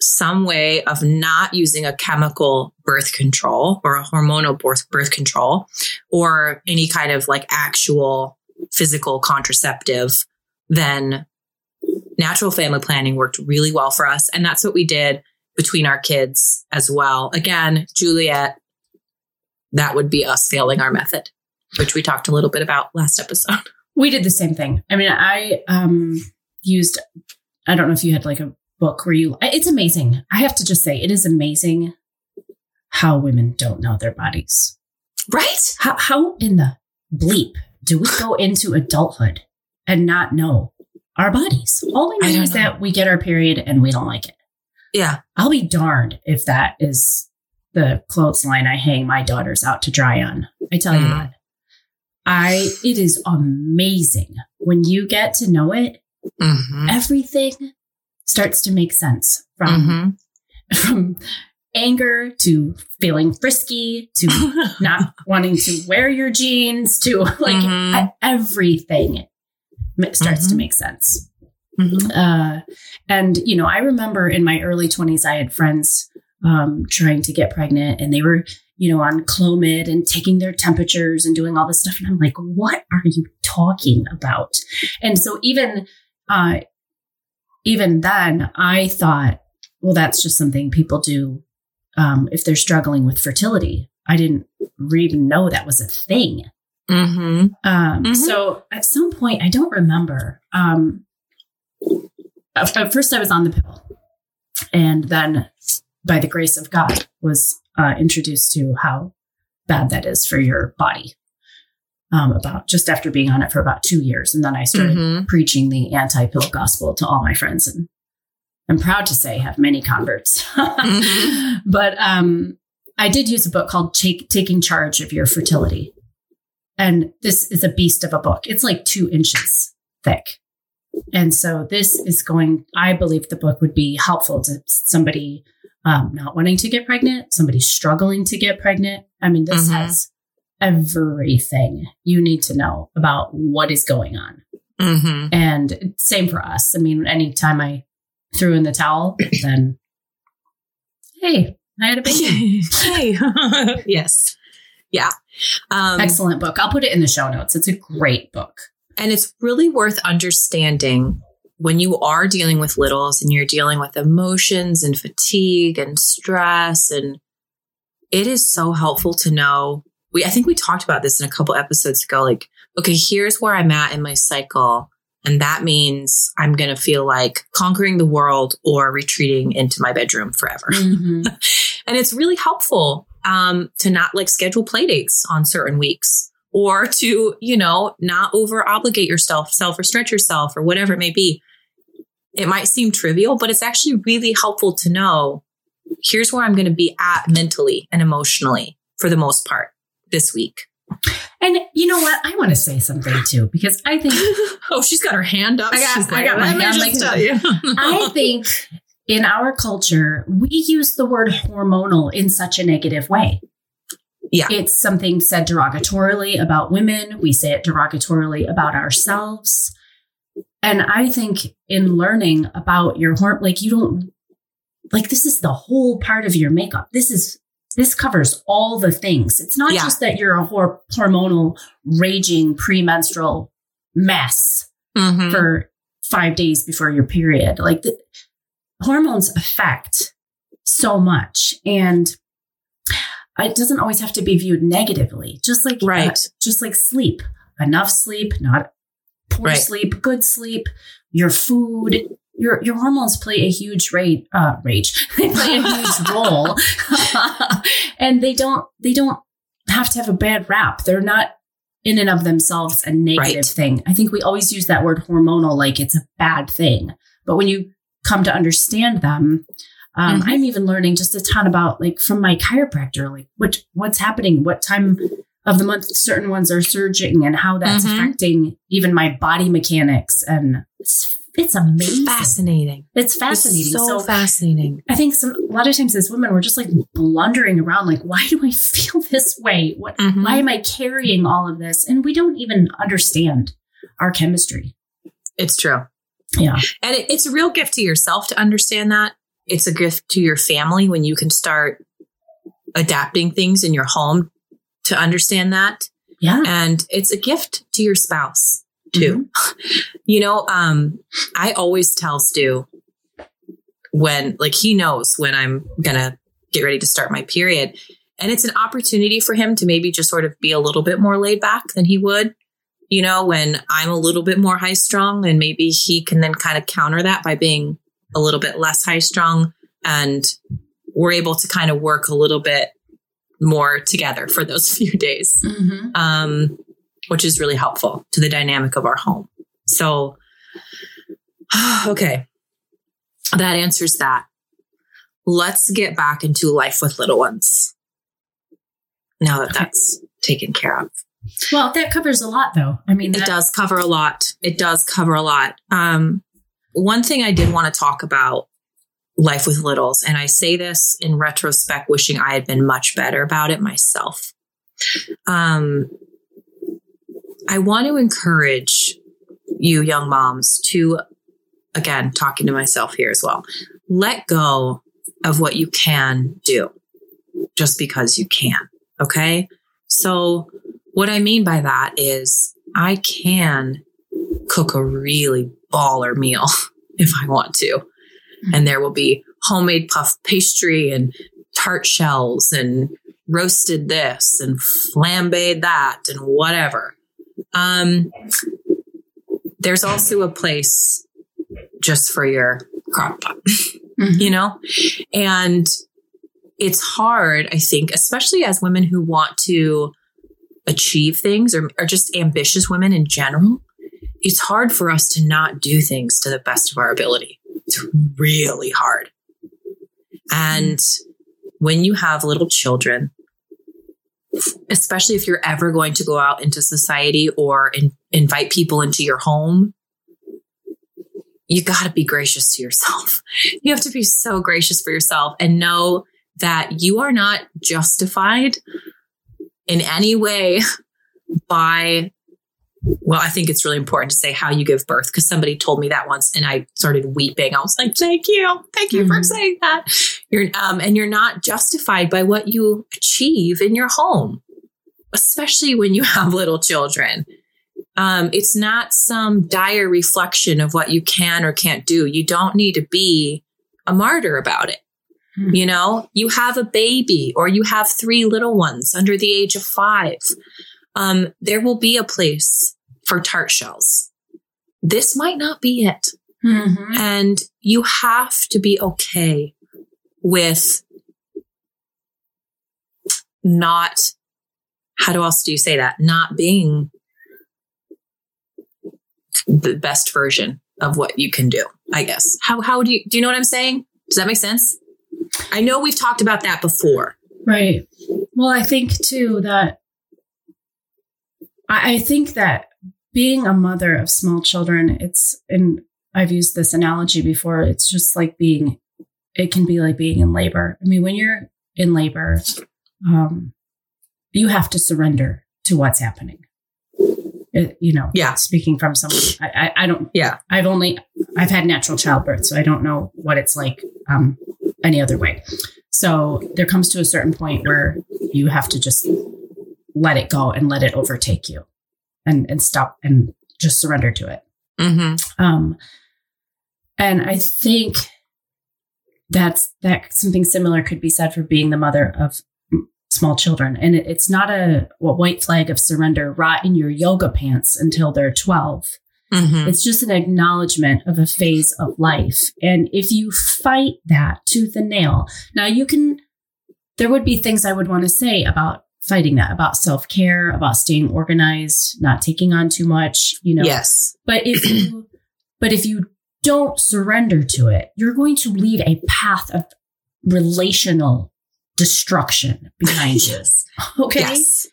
some way of not using a chemical birth control or a hormonal birth, birth control or any kind of like actual physical contraceptive, then natural family planning worked really well for us. And that's what we did between our kids as well. Again, Juliet, that would be us failing our method, which we talked a little bit about last episode. (laughs) We did the same thing. I mean, I um used I don't know if you had like a book where you it's amazing. I have to just say it is amazing how women don't know their bodies. Right? How how in the bleep do we go into adulthood and not know our bodies? All we know is know. that we get our period and we don't like it. Yeah. I'll be darned if that is the clothesline I hang my daughters out to dry on. I tell you Mm. what. I it is amazing when you get to know it, Mm-hmm. everything starts to make sense from Mm-hmm. (laughs) from anger to feeling frisky to (laughs) not wanting to wear your jeans to (laughs) like Mhm. e- everything starts to Mhm. make sense. Mm-hmm. Uh, and you know, I remember in my early twenties, I had friends um, trying to get pregnant, and they were, you know, on Clomid and taking their temperatures and doing all this stuff. And I'm like, what are you talking about? And so even, uh, even then, I thought, well, that's just something people do um, if they're struggling with fertility. I didn't even know that was a thing. Mm-hmm. Um, Mhm. So at some point, I don't remember. Um, at first, I was on the pill, and then, by the grace of God, was uh, introduced to how bad that is for your body. Um, about just after being on it for about two years, and then I started Mhm. preaching the anti-pill gospel to all my friends, and I'm proud to say have many converts. Mhm. (laughs) But um, I did use a book called Take, "Taking Charge of Your Fertility," and this is a beast of a book. It's like two inches thick, and so this is going. I believe the book would be helpful to somebody um, not wanting to get pregnant, somebody struggling to get pregnant. I mean, this Mhm. has everything you need to know about what is going on. Mm-hmm. And same for us. I mean, anytime I threw in the towel, (coughs) then hey, I had a baby. hey. (laughs) (laughs) yes. Yeah. Um, Excellent book. I'll put it in the show notes. It's a great book. And it's really worth understanding when you are dealing with littles and you're dealing with emotions and fatigue and stress. And it is so helpful to know. We, I think we talked about this in a couple episodes ago. Like, okay, here's where I'm at in my cycle. And that means I'm going to feel like conquering the world or retreating into my bedroom forever. Mm-hmm. (laughs) And it's really helpful um, to not like schedule play dates on certain weeks or to, you know, not over obligate yourself, self or stretch yourself or whatever it may be. It might seem trivial, but it's actually really helpful to know here's where I'm going to be at mentally and emotionally for the most part this week. And you know what? I want to say something too, because I think (laughs) oh, she's got her hand up. I got- She's I got my "Let me hand like- tell you. (laughs) I think in our culture, we use the word hormonal in such a negative way. Yeah. It's something said derogatorily about women. We say it derogatorily about ourselves. And I think in learning about your hormone, like you don't, like this is the whole part of your makeup. This is this covers all the things. It's not Yeah. just that you're a hor- hormonal raging premenstrual mess Mhm. for five days before your period. Like the hormones affect so much, and it doesn't always have to be viewed negatively. Just like Right. uh, just like sleep, enough sleep, not poor Right. sleep, good sleep, your food. Your, your hormones play a huge rate uh rage (laughs) they play a huge (laughs) role (laughs) and they don't they don't have to have a bad rap they're not in and of themselves a negative Right. thing i think we always use that word hormonal like it's a bad thing but when you come to understand them um, Mhm. i'm even learning just a ton about like from my chiropractor like what what's happening what time of the month certain ones are surging and how that's Mhm. affecting even my body mechanics and it's, it's amazing Fascinating. it's fascinating It's so, so fascinating. I think some a lot of times as women, we're just like blundering around, like, why do I feel (laughs) this way? What Mhm. why am I carrying all of this? And we don't even understand our chemistry. It's true. Yeah. And it, it's a real gift to yourself to understand that. It's a gift to your family when you can start adapting things in your home to understand that. Yeah. And it's a gift to your spouse too. (laughs) You know, um, I always tell Stu when, like, he knows when I'm gonna get ready to start my period. And it's an opportunity for him to maybe just sort of be a little bit more laid back than he would, you know, when I'm a little bit more high strung. And maybe he can then kind of counter that by being a little bit less high strung. And we're able to kind of work a little bit more together for those (laughs) few days Mm-hmm. um, which is really helpful to the dynamic of our home. So, (sighs) okay, that answers that. Let's get back into life with little ones. Now that Okay. that's taken care of, Well, that covers a lot, though. I mean, it does cover a lot. It does cover a lot. Um, one thing I did want to talk about life with littles, and I say this in retrospect, wishing I had been much better about it myself. Um, I want to encourage you, young moms, to again, talking to myself here as well, let go of what you can do just because you can. Okay. So, what I mean by that is I can cook a really baller meal (laughs) if I want to. And there will be homemade puff pastry and tart shells and roasted this and flambéed that and whatever. Um, there's also a place just for your crock pot Mhm. you know? And it's hard, I think, especially as women who want to achieve things or, or just ambitious women in general. It's hard for us to not do things to the best of our ability. It's really hard. And when you have little children, especially if you're ever going to go out into society or in, invite people into your home, you got to be gracious to yourself. You have to be so gracious for yourself and know that you are not justified in any way by well, I think it's really important to say how you give birth because somebody told me that once and I started weeping. I was like, thank you. Thank you for Mhm. saying that. You're, um, and you're not justified by what you achieve in your home, especially when you (laughs) have little children. Um, it's not some dire reflection of what you can or can't do. You don't need to be a martyr about it. Mhm. You know, you have a baby or you have three little ones under the age of five. Um, there will be a place for tart shells. This might not be it. Mhm. And you have to be okay with not, how do else do you say that? Not being the best version of what you can do, I guess. How, how do you, do you know what I'm saying? Does that make sense? I know we've talked about that before. Right. Well, I think too that I, I think that being a mother of small children, it's and I've used this analogy before. It's just like being. It can be like being in labor. I mean, when you're in labor, um, you have to surrender to what's happening. It- you know, Yeah. Speaking from someone, I, I, I don't. Yeah. I've only I've had natural childbirth, so I don't know what it's like um, any other way. So there comes to a certain point where you have to just let it go and let it overtake you and, and stop and just surrender to it. Mm-hmm. Um, and I think that's that something similar could be said for being the mother of small children. And it, it's not a, a white flag of surrender rot in your yoga pants until they're 12. Mm-hmm. It's just an acknowledgement of a phase of life. And if you fight that tooth and nail, now you can, there would be things I would want to say about fighting that, about self care, about staying organized, not taking on too much, you know. Yes. But if (clears throat) you, but if you don't surrender to it, you're going to leave a path of relational destruction behind you. (laughs) Okay Yes.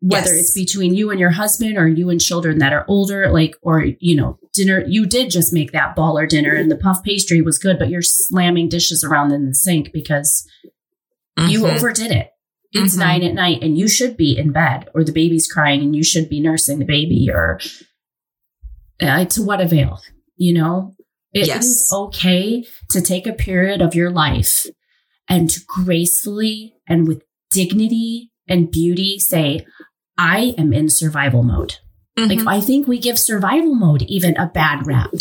whether Yes. it's between you and your husband or you and children that are older, like, or, you know, dinner, you did just make that baller dinner and the puff pastry was good, but you're slamming dishes around in the sink because you Mhm. overdid it. It's Mhm. nine at night and you should be in bed or the baby's crying and you should be nursing the baby or uh, to what avail, you know? It Yes. is okay to take a period of your life and to gracefully and with dignity and beauty say, I am in survival mode. Like, Mhm. I think we give survival mode even a bad rap.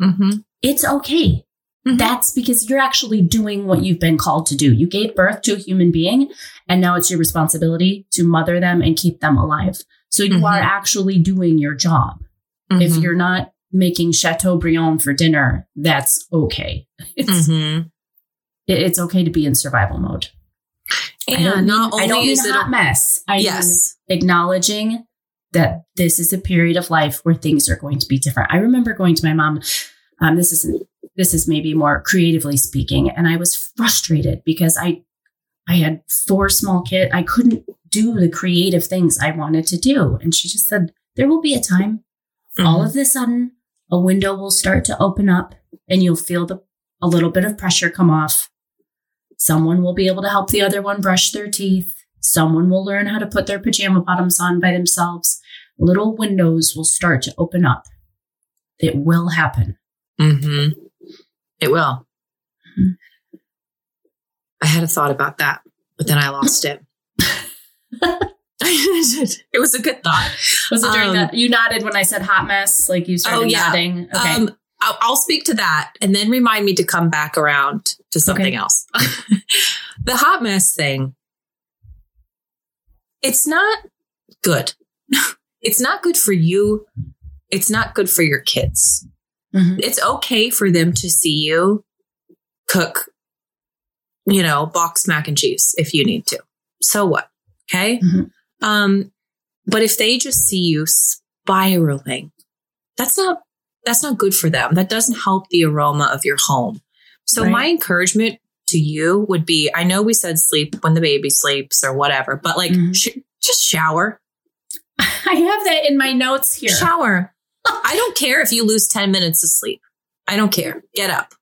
Mhm. It's okay. Mhm. That's because you're actually doing what you've been called to do. You gave birth to a human being, and now it's your responsibility to mother them and keep them alive. So you Mhm. are actually doing your job. If Mhm. you're not making Chateaubriand for dinner, that's okay. (laughs) It's, Mhm. it- it's okay to be in survival mode. And mean, not I don't only mean a it hot a, mess. I yes, acknowledging that this is a period of life where things are going to be different. I remember going to my mom. Um, this isn't. This is maybe more creatively speaking, and I was frustrated because I, I had four small kids. I couldn't do the creative things I wanted to do, and she just said, "There will be a time. All Mhm. of a sudden, a window will start to open up, and you'll feel the a little bit of pressure come off. Someone will be able to help the other one brush their teeth." Someone will learn how to put their pajama bottoms on by themselves. Little windows will start to open up. It will happen. Mhm. It will. Mhm. I had a thought about that, but then I lost it. (laughs) it was a good thought. Was it during Um, that? You nodded when I said hot mess, like you started Oh, yeah. nodding. Okay. Um, I'll, I'll speak to that and then remind me to come back around to something Okay. else. (laughs) the hot mess thing. It's not good. (laughs) it's not good for you. It's not good for your kids. Mhm. It's okay for them to see you cook, you know, box mac and cheese if you need to. So what? Okay. Mhm. Um, but if they just see you spiraling, that's not that's not good for them. That doesn't help the aroma of your home. So Right. my encouragement to you would be I know we said sleep when the baby sleeps or whatever, but like Mhm. sh- just shower. (laughs) I have that in my notes here. Shower. I don't care if you lose 10 minutes of sleep. I don't care. Get up.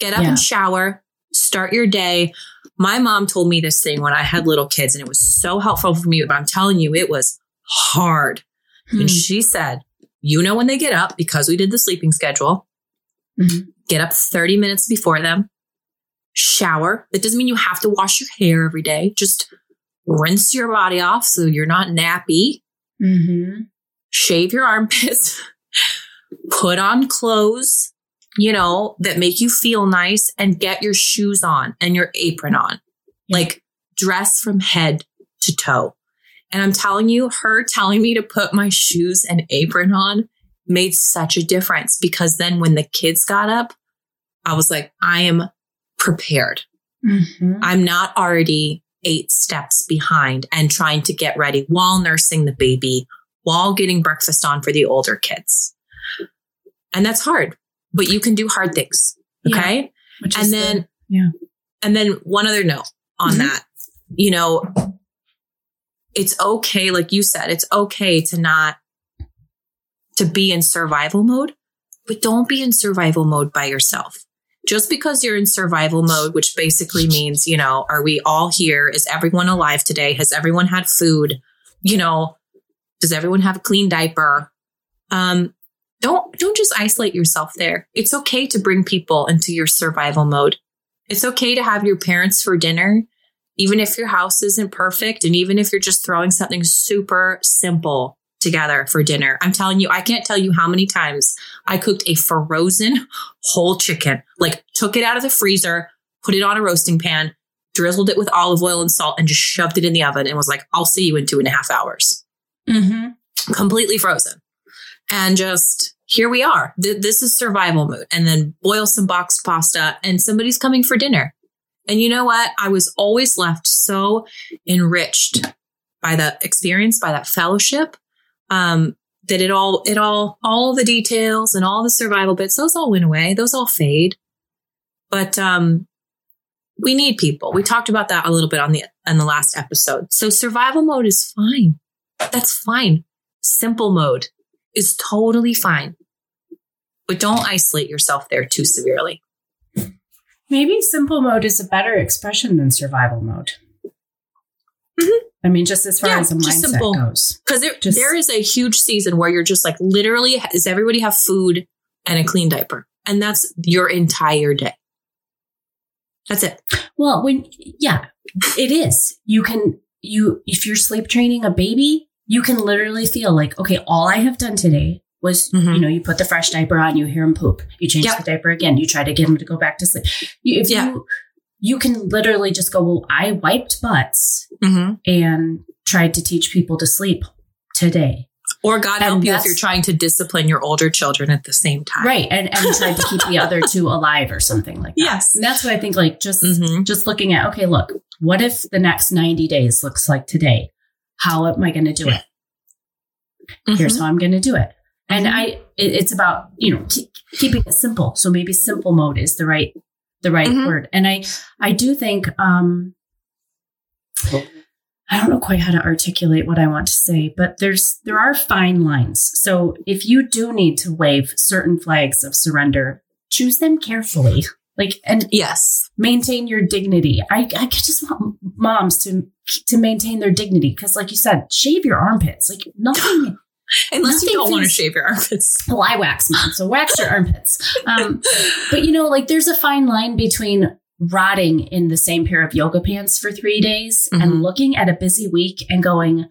Get up Yeah. and shower. Start your day. My mom told me this thing when I had little kids and it was so helpful for me, but I'm telling you, it was hard. Hmm. And she said, you know, when they get up, because we did the sleeping schedule, Mhm. get up 30 minutes before them, shower. That doesn't mean you have to wash your hair every day. Just rinse your body off so you're not nappy. Mhm. Shave your armpits, (laughs) put on clothes, you know, that make you feel nice and get your shoes on and your apron on. Like dress from head to toe. And I'm telling you, her telling me to put my shoes and apron on made such a difference because then when the kids got up, I was like, I am prepared. Mhm. I'm not already eight steps behind and trying to get ready while nursing the baby, while getting breakfast on for the older kids. And that's hard, but you can do hard things. Yeah. Okay. Is and the- then, yeah. And then one other note on Mhm. that, you know, it's okay. Like you said, it's okay to not, to be in survival mode, but don't be in survival mode by yourself. Just because you're in survival mode, which basically means, you know, are we all here? Is everyone alive today? Has everyone had food? You know, does everyone have a clean diaper? Um, don't don't just isolate yourself there. It's okay to bring people into your survival mode It's okay to have your parents for dinner, even if your house isn't perfect. And even if you're just throwing something super simple together for dinner. I'm telling you, I can't tell you how many times I cooked a frozen whole chicken, like took it out of the freezer, put it on a roasting pan, drizzled it with olive oil and salt, and just shoved it in the oven and was like, I'll see you in two and a half hours. Mm-hmm. Completely frozen. And just here we are. Th- this is survival mode. And then boil some boxed pasta and somebody's coming for dinner. And you know what? I was always left so enriched by that experience, by that fellowship, um, that it all, it all, all the details and all the survival bits, those all went away. Those all fade. But, um, we need people. We talked about that a little bit on the, on the last episode. So survival mode is fine. That's fine. Simple mode is totally fine. But don't isolate yourself there too severely. Maybe simple mode is a better expression than survival mode. Mm-hmm. I mean, just as far Yeah, as the just mindset simple. goes. Because there, Just- there is a huge season where you're just like, literally, does everybody have food and a clean diaper? And that's your entire day. That's it. Well, when yeah, it is. You can you if you're sleep training a baby, you can literally feel like, okay, all I have done today was, Mhm. you know, you put the fresh diaper on, you hear him poop, you change Yep. the diaper again, you try to get him to go back to sleep. You, if Yeah. you you can literally just go, well, I wiped butts Mm-hmm. and tried to teach people to sleep today. Or God And help you if you're trying to discipline your older children at the same time. Right. And and tried to keep the other two alive or something like that. Yes. And that's what I think like just Mm-hmm. just looking at okay look what if the next 90 days looks like today how am i going to do it here's how i'm going to do it and Mhm. i it, it's about you know keep, keeping it simple so maybe simple mode is the right the right Mhm. word and i i do think um i don't know quite how to articulate what i want to say but there's there are fine lines so if you do need to wave certain flags of surrender choose them carefully like and Yes. maintain your dignity. I, I just want moms to to maintain their dignity because, like you said, shave your armpits. Like (gasps) nothing. Unless you don't want to shave your armpits. well, I wax mine, so wax your armpits. Um, but you know, like there's a fine line between rotting in the same pair of yoga pants for three days Mhm. and looking at a busy week and going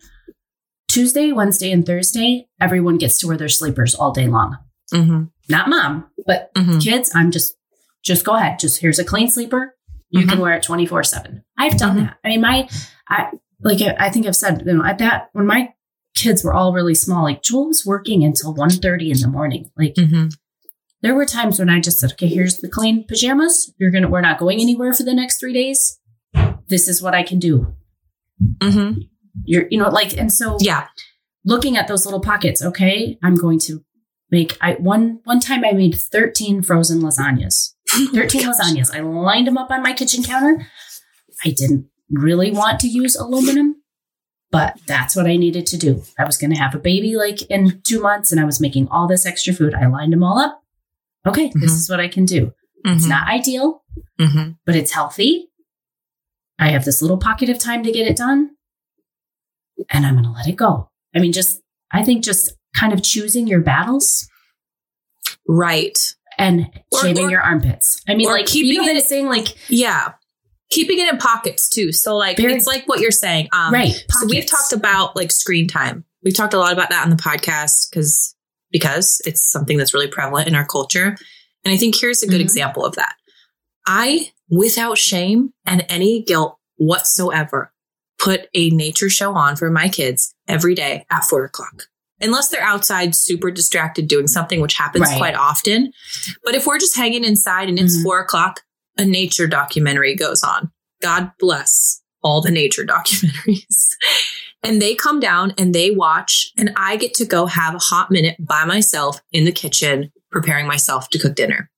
Tuesday, Wednesday, and Thursday. Everyone gets to wear their sleepers all day long. Mm-hmm. Not mom, but Mm-hmm. kids, I'm just just go ahead. Just here's a clean sleeper. You can wear it 24 seven. I've done Mhm. that. I mean, my, I like, I I think I've said, you know, at that, when my kids were all really small, like Joel was working until 1.30 in the morning. Like Mm-hmm. There were times when I just said, okay, here's the clean pajamas. You're going to, we're not going anywhere for the next three days. This is what I can do. Mm-hmm. You're, you know, like, and so Yeah. looking at those little pockets, okay, I'm going to make, I, one, one time I made 13 frozen lasagnas. (laughs) 13 lasagnas. I lined them up on my kitchen counter. I didn't really want to use aluminum, but that's what I needed to do. I was going to have a baby like in two months and I was making all this extra food. I lined them all up. Okay, this Mhm. is what I can do. It's not ideal, Mm-hmm. but it's healthy. I have this little pocket of time to get it done and I'm going to let it go. I mean, just, I think just kind of choosing your battles Right. and Or- shaving or- your armpits. I mean, like keeping you know it- saying like Yeah. Keeping it in pockets too. So like Very- it's like what you're saying. Um, right. So we've talked about like screen time. We've talked a lot about that on the podcast because because it's something that's really prevalent in our culture. And I think here's a good Mhm. example of that. I, without shame and any guilt whatsoever, put a nature show on for my kids every day at four o'clock. Unless they're outside super distracted doing something, which happens Right. quite often. But if we're just hanging inside and it's Mhm. four o'clock, a nature documentary goes on. God bless all the nature documentaries. (laughs) and they come down and they watch, and I get to go have a hot minute by myself in the kitchen, preparing myself to cook dinner.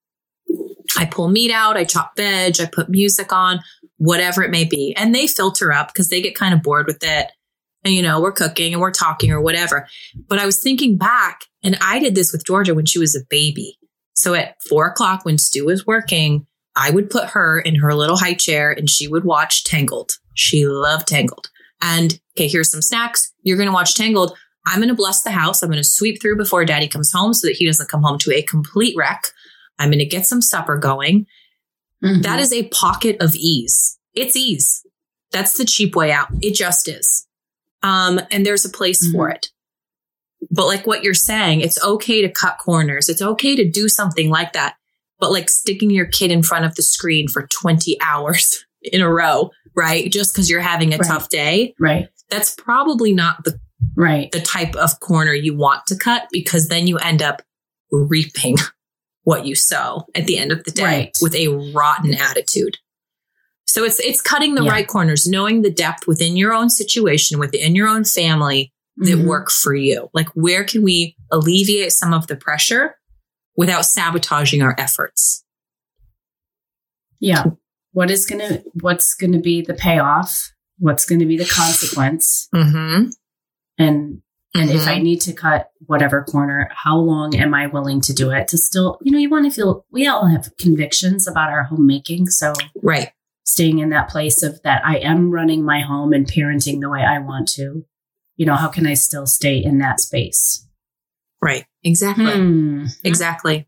I pull meat out, I chop veg, I put music on, whatever it may be. And they filter up because they get kind of bored with it. And, you know, we're cooking and we're talking or whatever. But I was thinking back, and I did this with Georgia when she was a baby. So at four o'clock when Stu was working, I would put her in her little high chair and she would watch Tangled. She loved Tangled. And okay, here's some snacks. You're going to watch Tangled. I'm going to bless the house. I'm going to sweep through before daddy comes home so that he doesn't come home to a complete wreck. I'm going to get some supper going. Mhm. That is a pocket of ease. It's ease. That's the cheap way out. It just is. Um, and there's a place for it. But like what you're saying, it's okay to cut corners. It's okay to do something like that. But like sticking your kid in front of the screen for 20 hours (laughs) in a row, right? Just because you're having a Right. tough day, right. that's probably not the, Right. the type of corner you want to cut because then you end up reaping (laughs) what you sow at the end of the day Right. with a rotten attitude. So it's it's cutting the Yeah. right corners, knowing the depth within your own situation, within your own family that Mhm. work for you. Like where can we alleviate some of the pressure without sabotaging our efforts? Yeah. What is gonna what's gonna be the payoff? What's gonna be the consequence? Mm-hmm. And and if I need to cut whatever corner, how long am I willing to do it to still, you know, you want to feel we all have convictions about our homemaking. So right, staying in that place of that I am running my home and parenting the way I want to, you know, how can I still stay in that space? right, exactly. Hmm. Exactly.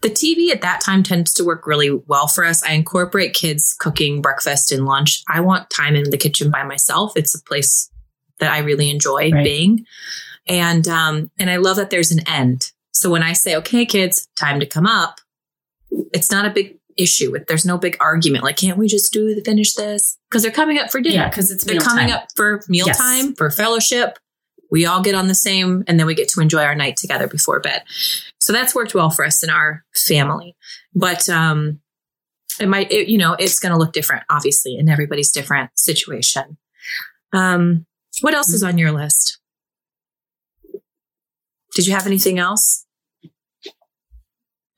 The TV at that time tends to work really well for us. I incorporate kids cooking breakfast and lunch. I want time in the kitchen by myself. It's a place that I really enjoy Right. being. And um and I love that there's an end. So when I say, "Okay, kids, time to come up," it's not a big issue. There's no big argument like, "Can't we just do finish this?" Because they're coming up for dinner. Yeah, because it's They're coming up for mealtime, for fellowship. We all get on the same, and then we get to enjoy our night together before bed. So that's worked well for us in our family. But um, it might, it, you know, it's going to look different, obviously, in everybody's different situation. Um, what else is on your list? Did you have anything else?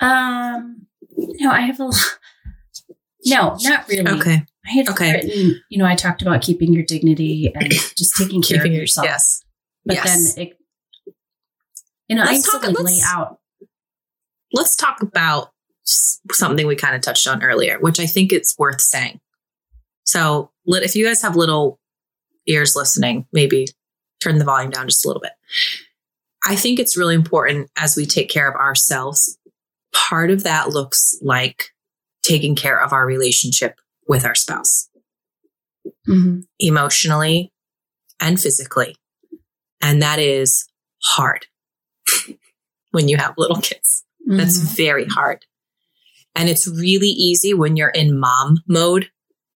Um, no, I have a. No, not really. Okay, I had Okay. written, you know, I talked about keeping your dignity and just taking care keeping of your- yourself. Yes, But yes. then it, you know, I Let's to talk- let's- lay out. let's talk about something we kind of touched on earlier, which I think it's worth saying. So, if you guys have little ears listening, maybe turn the volume down just a little bit. I think it's really important as we take care of ourselves. Part of that looks like taking care of our relationship with our spouse Mhm. emotionally and physically. And that is hard (laughs) when you have little kids. That's Mhm. very hard. And it's really easy when you're in mom mode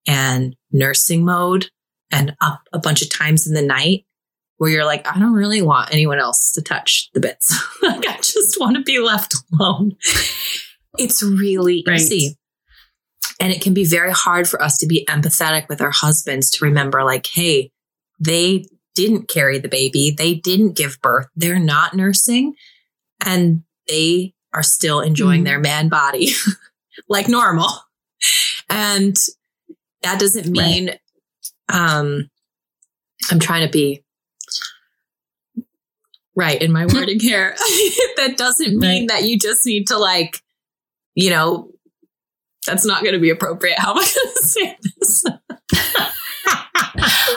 and nursing mode and up a bunch of times in the night where you're like, I don't really want anyone else to touch the bits. (laughs) like, I just want to be left alone. It's really Right. easy. And it can be very hard for us to be empathetic with our husbands to remember, like, hey, they didn't carry the baby. They didn't give birth. They're not nursing and they are still enjoying Mhm. their man body (laughs) like normal. And that doesn't mean, um, I'm trying to be right in my (laughs) wording here. (laughs) that doesn't mean Right. that you just need to like, you know, that's not going to be appropriate. How am I going to say this?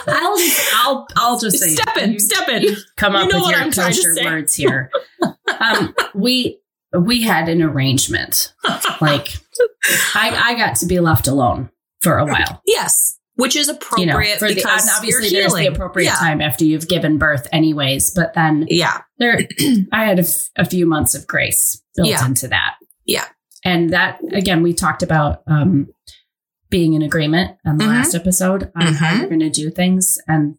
I'll just, I'll, I'll just say, step in, you- step in. come up You know with what your I'm kosher words here. um, we we had an arrangement. Like I, I got to be left alone for a while. yes, which is appropriate You know, for the because and obviously there's the appropriate yeah. time after you've given birth, anyways. But then Yeah, there, (clears throat) I had a, f- a few months of grace built Yeah. into that. Yeah. and that again, we talked about um, being in agreement on the Mhm. last episode on how Mhm. you're going to do things, and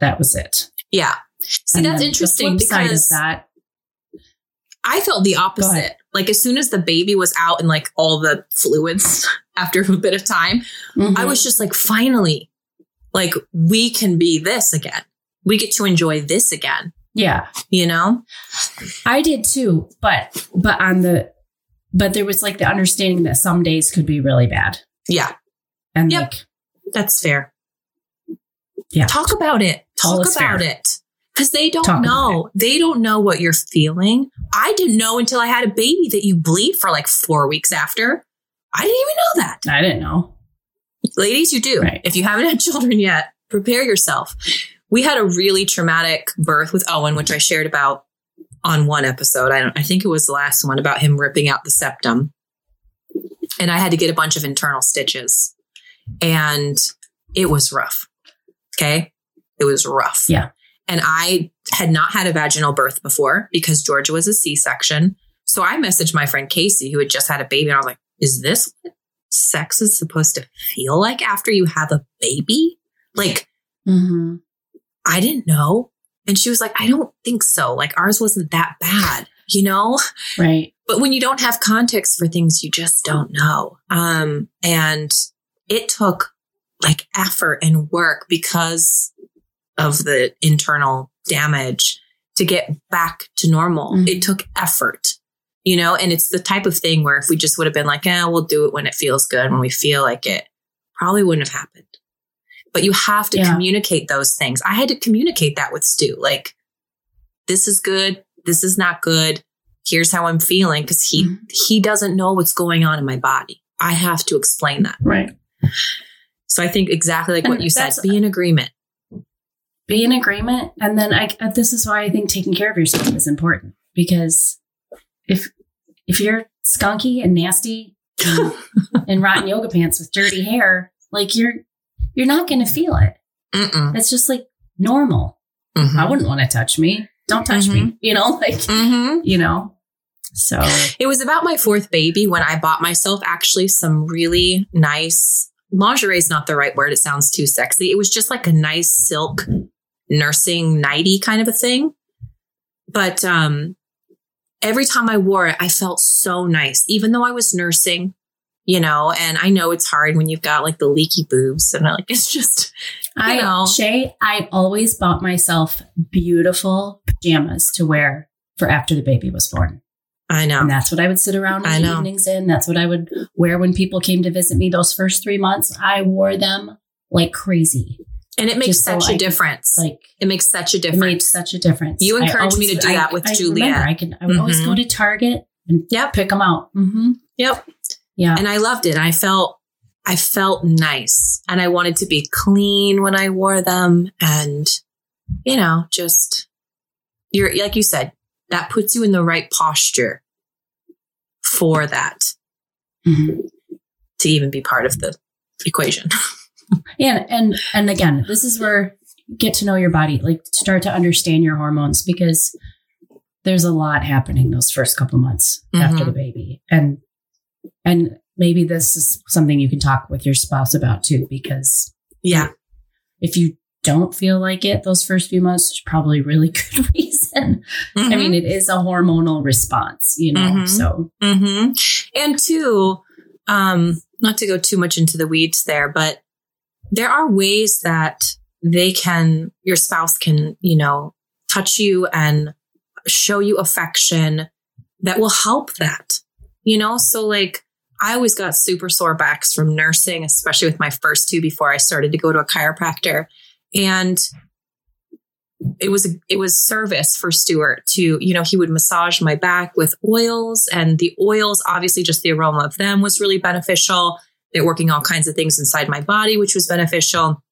that was it. yeah. See, And that's interesting because that, I felt the opposite. Like as soon as the baby was out and like all the fluids (laughs) after a bit of time, I Mhm. was just like, finally, like we can be this again. We get to enjoy this again. yeah. You know? I did too, but but on the but there was like the understanding that some days could be really bad. Yeah, And Yep. like that's fair. Yeah. Talk about it. Talk about fair. it. Because they don't Talk know. They don't know what you're feeling. I didn't know until I had a baby that you bleed for like four weeks after. I didn't even know that. I didn't know. Ladies, you do. Right. If you haven't (laughs) had children yet, prepare yourself. We had a really traumatic birth with Owen, which I shared about on one episode. I don't I think it was the last one about him ripping out the septum. and I had to get a bunch of internal stitches and it was rough. Okay. It was rough. Yeah. And I had not had a vaginal birth before because Georgia was a C section. So I messaged my friend Casey, who had just had a baby, and I was like, is this what sex is supposed to feel like after you have a baby? Like, Mm-hmm. I didn't know. And she was like, I don't think so. Like, ours wasn't that bad, you know? Right. But when you don't have context for things, you just don't know. Um, and it took like effort and work because of the internal damage to get back to normal. Mhm. It took effort, you know, and it's the type of thing where if we just would have been like, eh, we'll do it when it feels good, when we feel like it, probably wouldn't have happened. But you have to Yeah. communicate those things. I had to communicate that with Stu. Like, this is good. This is not good. Here's how I'm feeling because he Mhm. he doesn't know what's going on in my body. I have to explain that. Right. So I think exactly like what you said. Be in agreement. Be in agreement. And then I, uh, this is why I think taking care of yourself is important because if, if you're skunky and nasty and, (laughs) and rotten yoga pants with dirty hair, like you're, you're not going to feel it. Mm-mm. It's just like normal. Mhm. I wouldn't want to touch me. Don't touch me. You know, (laughs) like, Mhm. you know, so It was about my fourth baby when I bought myself actually some really nice lingerie is not the right word. It sounds too sexy. It was just like a nice silk nursing nighty kind of a thing. But um every time I wore it, I felt so nice, even though I was nursing, you know, and I know it's hard when you've got like the leaky boobs and like (laughs) it's just I know. Shay, I always bought myself beautiful pajamas to wear for after the baby was born. I know. And that's what I would sit around in I the evenings in. That's what I would wear when people came to visit me those first three months. I wore them like crazy. And it makes so such I a could, difference. Like it makes such a it made difference. such a difference. You I encouraged me to do I- that with I Juliet. remember I could I would always Mhm. go to Target and Yep. pick them out. Mm-hmm. Yep. Yeah. And I loved it. I felt I felt nice and I wanted to be clean when I wore them and you know, just you're like you said, that puts you in the right posture for that Mhm. to even be part of the equation. (laughs) Yeah, and and again, this is where get to know your body, like start to understand your hormones because there's a lot happening those first couple months after Mhm. the baby. And and maybe this is something you can talk with your spouse about too because Yeah. if you don't feel like it those first few months, there's probably really (laughs) good reason. I mean, it is a hormonal response, you know. Mhm. So hmm And two, um, not to go too much into the weeds there, but there are ways that they can, your spouse can, you know, touch you and show you affection that will help that, you know? So like, I always got super sore backs from nursing, especially with my first two before I started to go to a chiropractor. And it was it was service for Stuart to you know he would massage my back with oils and the oils obviously just the aroma of them was really beneficial. They're working all kinds of things inside my body which was beneficial.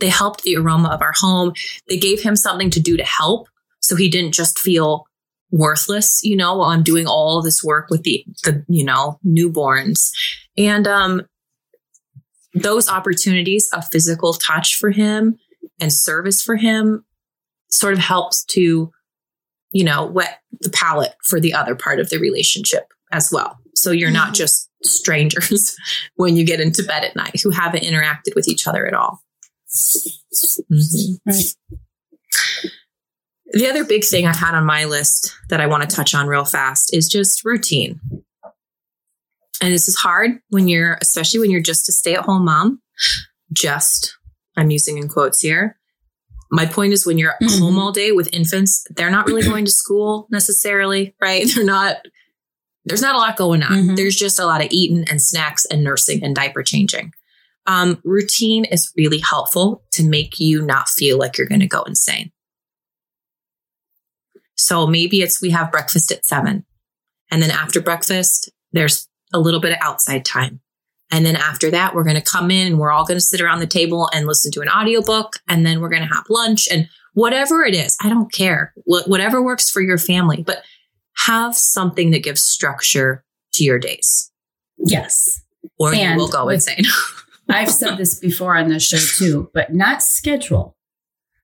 They helped the aroma of our home. They gave him something to do to help. So he didn't just feel worthless you know while I'm doing all this work with the the you know newborns. And um those opportunities of physical touch for him and service for him sort of helps to, you know, whet the palate for the other part of the relationship as well. So you're not Mhm. just strangers (laughs) when you get into bed at night who haven't interacted with each other at all. Mhm. right. The other big thing I had on my list that I want to touch on real fast is just routine. And this is hard when you're, especially when you're just a stay at home mom. Just, I'm using in quotes here. My point is when you're at Mhm. home all day with infants, they're not really going to school necessarily, right? (laughs) They're not, there's not a lot going on. Mhm. There's just a lot of eating and snacks and nursing and diaper changing. Um, routine is really helpful to make you not feel like you're going to go insane. So maybe it's we have breakfast at seven. And then after breakfast, there's a little bit of outside time. And then after that, we're going to come in and we're all going to sit around the table and listen to an audiobook. And then we're going to have lunch and whatever it is. I don't care. Wh- Whatever works for your family, but have something that gives structure to your days. Yes. or you will go insane. (laughs) I've said this before on this show too, but not schedule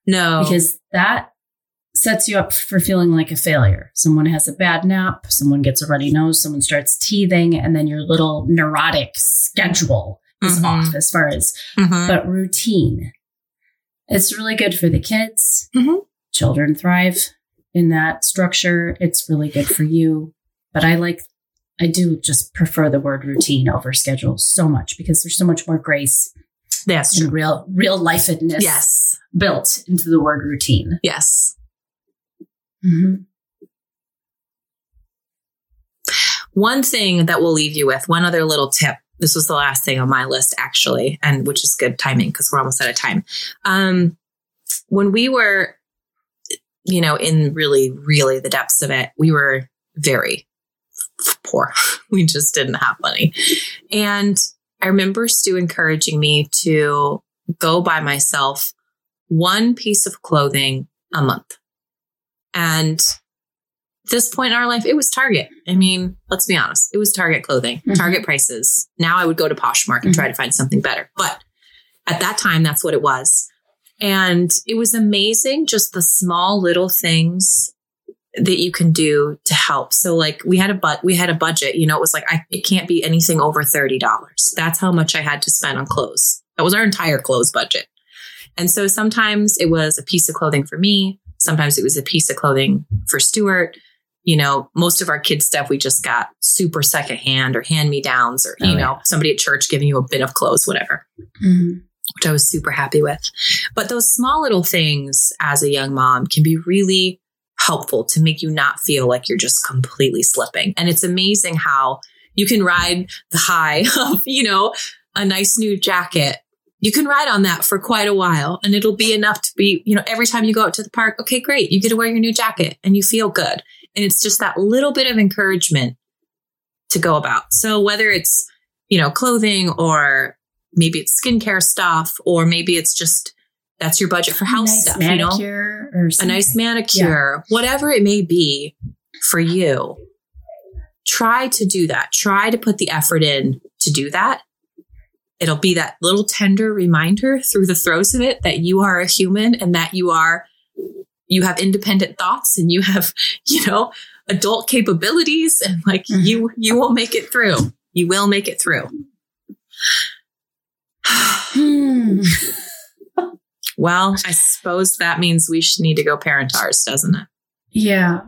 no. because that sets you up for feeling like a failure. Someone has a bad nap, someone gets a runny nose, someone starts teething, and then your little neurotic schedule is Mhm. off as far as, Mhm. but routine. It's really good for the kids. Mhm. Children thrive in that structure. It's really good for you. But I like, I do just prefer the word routine over schedule so much because there's so much more grace That's true. and real, real lifedness Yes. built into the word routine. Yes. Mm-hmm. One thing that we'll leave you with, one other little tip. This was the last thing on my list, actually, and which is good timing because we're almost out of time. Um, when we were, you know, in really, really the depths of it, we were very poor. (laughs) we just didn't have money. And I remember Stu encouraging me to go buy myself one piece of clothing a month. And this point in our life, it was Target. I mean, let's be honest, it was Target clothing, Mhm. Target prices. Now I would go to Poshmark and try to find something better. But at that time, that's what it was. And it was amazing, just the small little things that you can do to help. So like we had a but we had a budget, you know, it was like I it can't be anything over $30. That's how much I had to spend on clothes. That was our entire clothes budget. And so sometimes it was a piece of clothing for me, sometimes it was a piece of clothing for Stuart. You know, most of our kids stuff we just got super secondhand or hand me downs or, Oh, you yeah. know, somebody at church giving you a bit of clothes, whatever Mm-hmm. which I was super happy with. But those small little things as a young mom can be really helpful to make you not feel like you're just completely slipping. And it's amazing how you can ride the high (laughs) of, you know, a nice new jacket. You can ride on that for quite a while and it'll be enough to be, you know, every time you go out to the park, okay, great. You get to wear your new jacket and you feel good. And it's just that little bit of encouragement to go about. So whether it's, you know, clothing or maybe it's skincare stuff, or maybe it's just that's your budget for house nice stuff, you know, or a nice manicure, whatever it may be for you. Try to do that. Try to put the effort in to do that. It'll be that little tender reminder through the throes of it that you are a human and that you are, you have independent thoughts and you have, (laughs) you know, adult capabilities and like Mhm. you, you will make it through. You will make it through. Hmm. (sighs) Well, I suppose that means we should need to go parent ours, doesn't it? Yeah.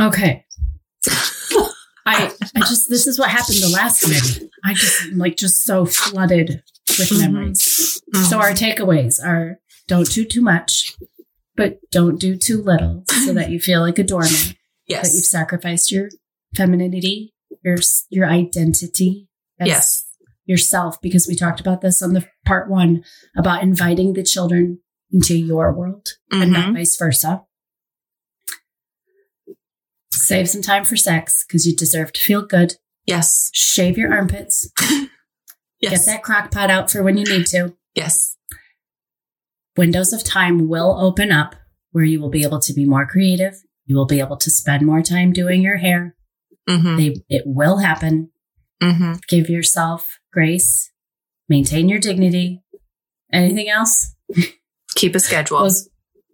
Okay. I I just (laughs) this is what happened the last minute. I just am like just so flooded with Mhm. memories. So our takeaways are don't do too much, but don't do too little so that you feel like a doorman. That you've sacrificed your femininity, your your identity yes, yourself because we talked about this on the part 1 about inviting the children into your world and not Mhm. vice versa. Save some time for sex because you deserve to feel good. yes, Shave your armpits. (laughs) yes, Get that crock pot out for when you need to. yes, Windows of time will open up where you will be able to be more creative. You will be able to spend more time doing your hair. hmm They, it will happen. hmm Give yourself grace. Maintain your dignity. Anything else? Keep a schedule.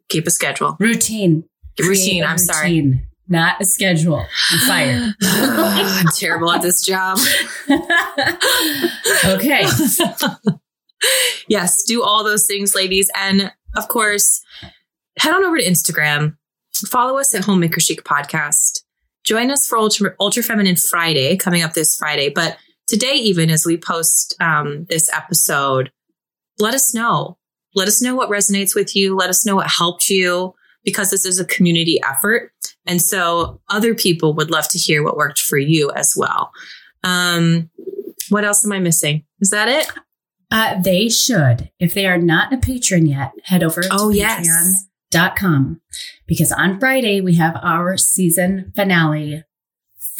Keep a schedule. routine. Routine. I'm sorry. Routine, Not a schedule. You're fired. (laughs) I'm terrible at this job. (laughs) okay. (laughs) yes, do all those things, ladies. And of course, head on over to Instagram, follow us at Homemaker Chic Podcast. Join us for Ultra, Ultra Feminine Friday coming up this Friday. But today, even as we post um, this episode, let us know. Let us know what resonates with you. Let us know what helped you because this is a community effort. And so other people would love to hear what worked for you as well. Um, what else am I missing? Is that it? Uh, they should. If they are not a patron yet, head over to Oh, yes. dot com because on Friday we have our season finale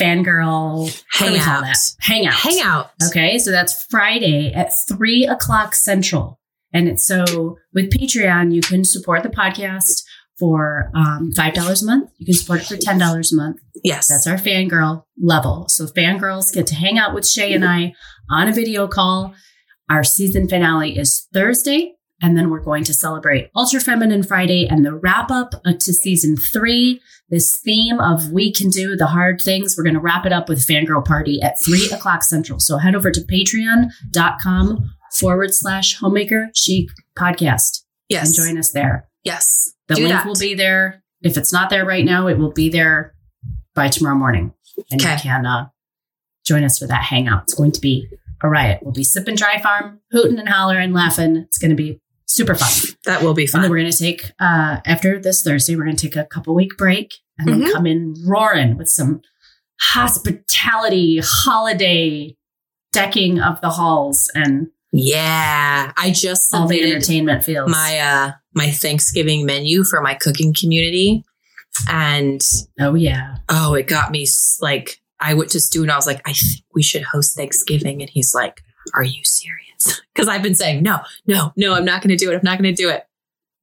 fangirl Hangout. hangout Hangout. okay so that's Friday at three o'clock central and it's so with Patreon you can support the podcast for um, $5 a month. You can support it for $10 a month. Yes. That's our fangirl level. So fangirls get to hang out with Shay and I on a video call. Our season finale is Thursday. And then we're going to celebrate Ultra Feminine Friday and the wrap up uh, to season three. This theme of we can do the hard things. We're going to wrap it up with Fangirl Party at three o'clock central. So head over to patreon.com forward slash homemaker chic podcast yes. and join us there. Yes. The Do link that. will be there. If it's not there right now, it will be there by tomorrow morning. And you can uh, join us for that hangout. It's going to be a riot. We'll be sipping dry farm, hooting and hollering, laughing. It's going to be super fun. That will be And then fun. we're going to take, uh, after this Thursday, we're going to take a couple week break and then Mhm. come in roaring with some hospitality, holiday decking of the halls and Yeah. I just all the entertainment feels. my uh my Thanksgiving menu for my cooking community. And oh, yeah. oh, it got me like I went to Stu and I was like, I think we should host Thanksgiving. And he's like, Are you serious? (laughs) Because I've been saying, No, no, no, I'm not gonna do it. I'm not gonna do it.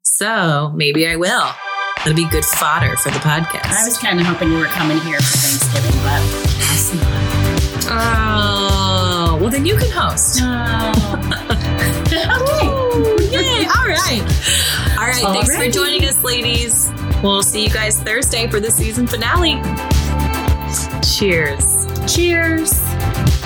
So maybe I will. It'll be good fodder for the podcast. I was kind of hoping you were coming here for Thanksgiving, but not. oh well then you can host. (laughs) okay. Yay! All right. All right. Thanks for joining us, ladies. We'll see you guys Thursday for the season finale. Cheers. Cheers.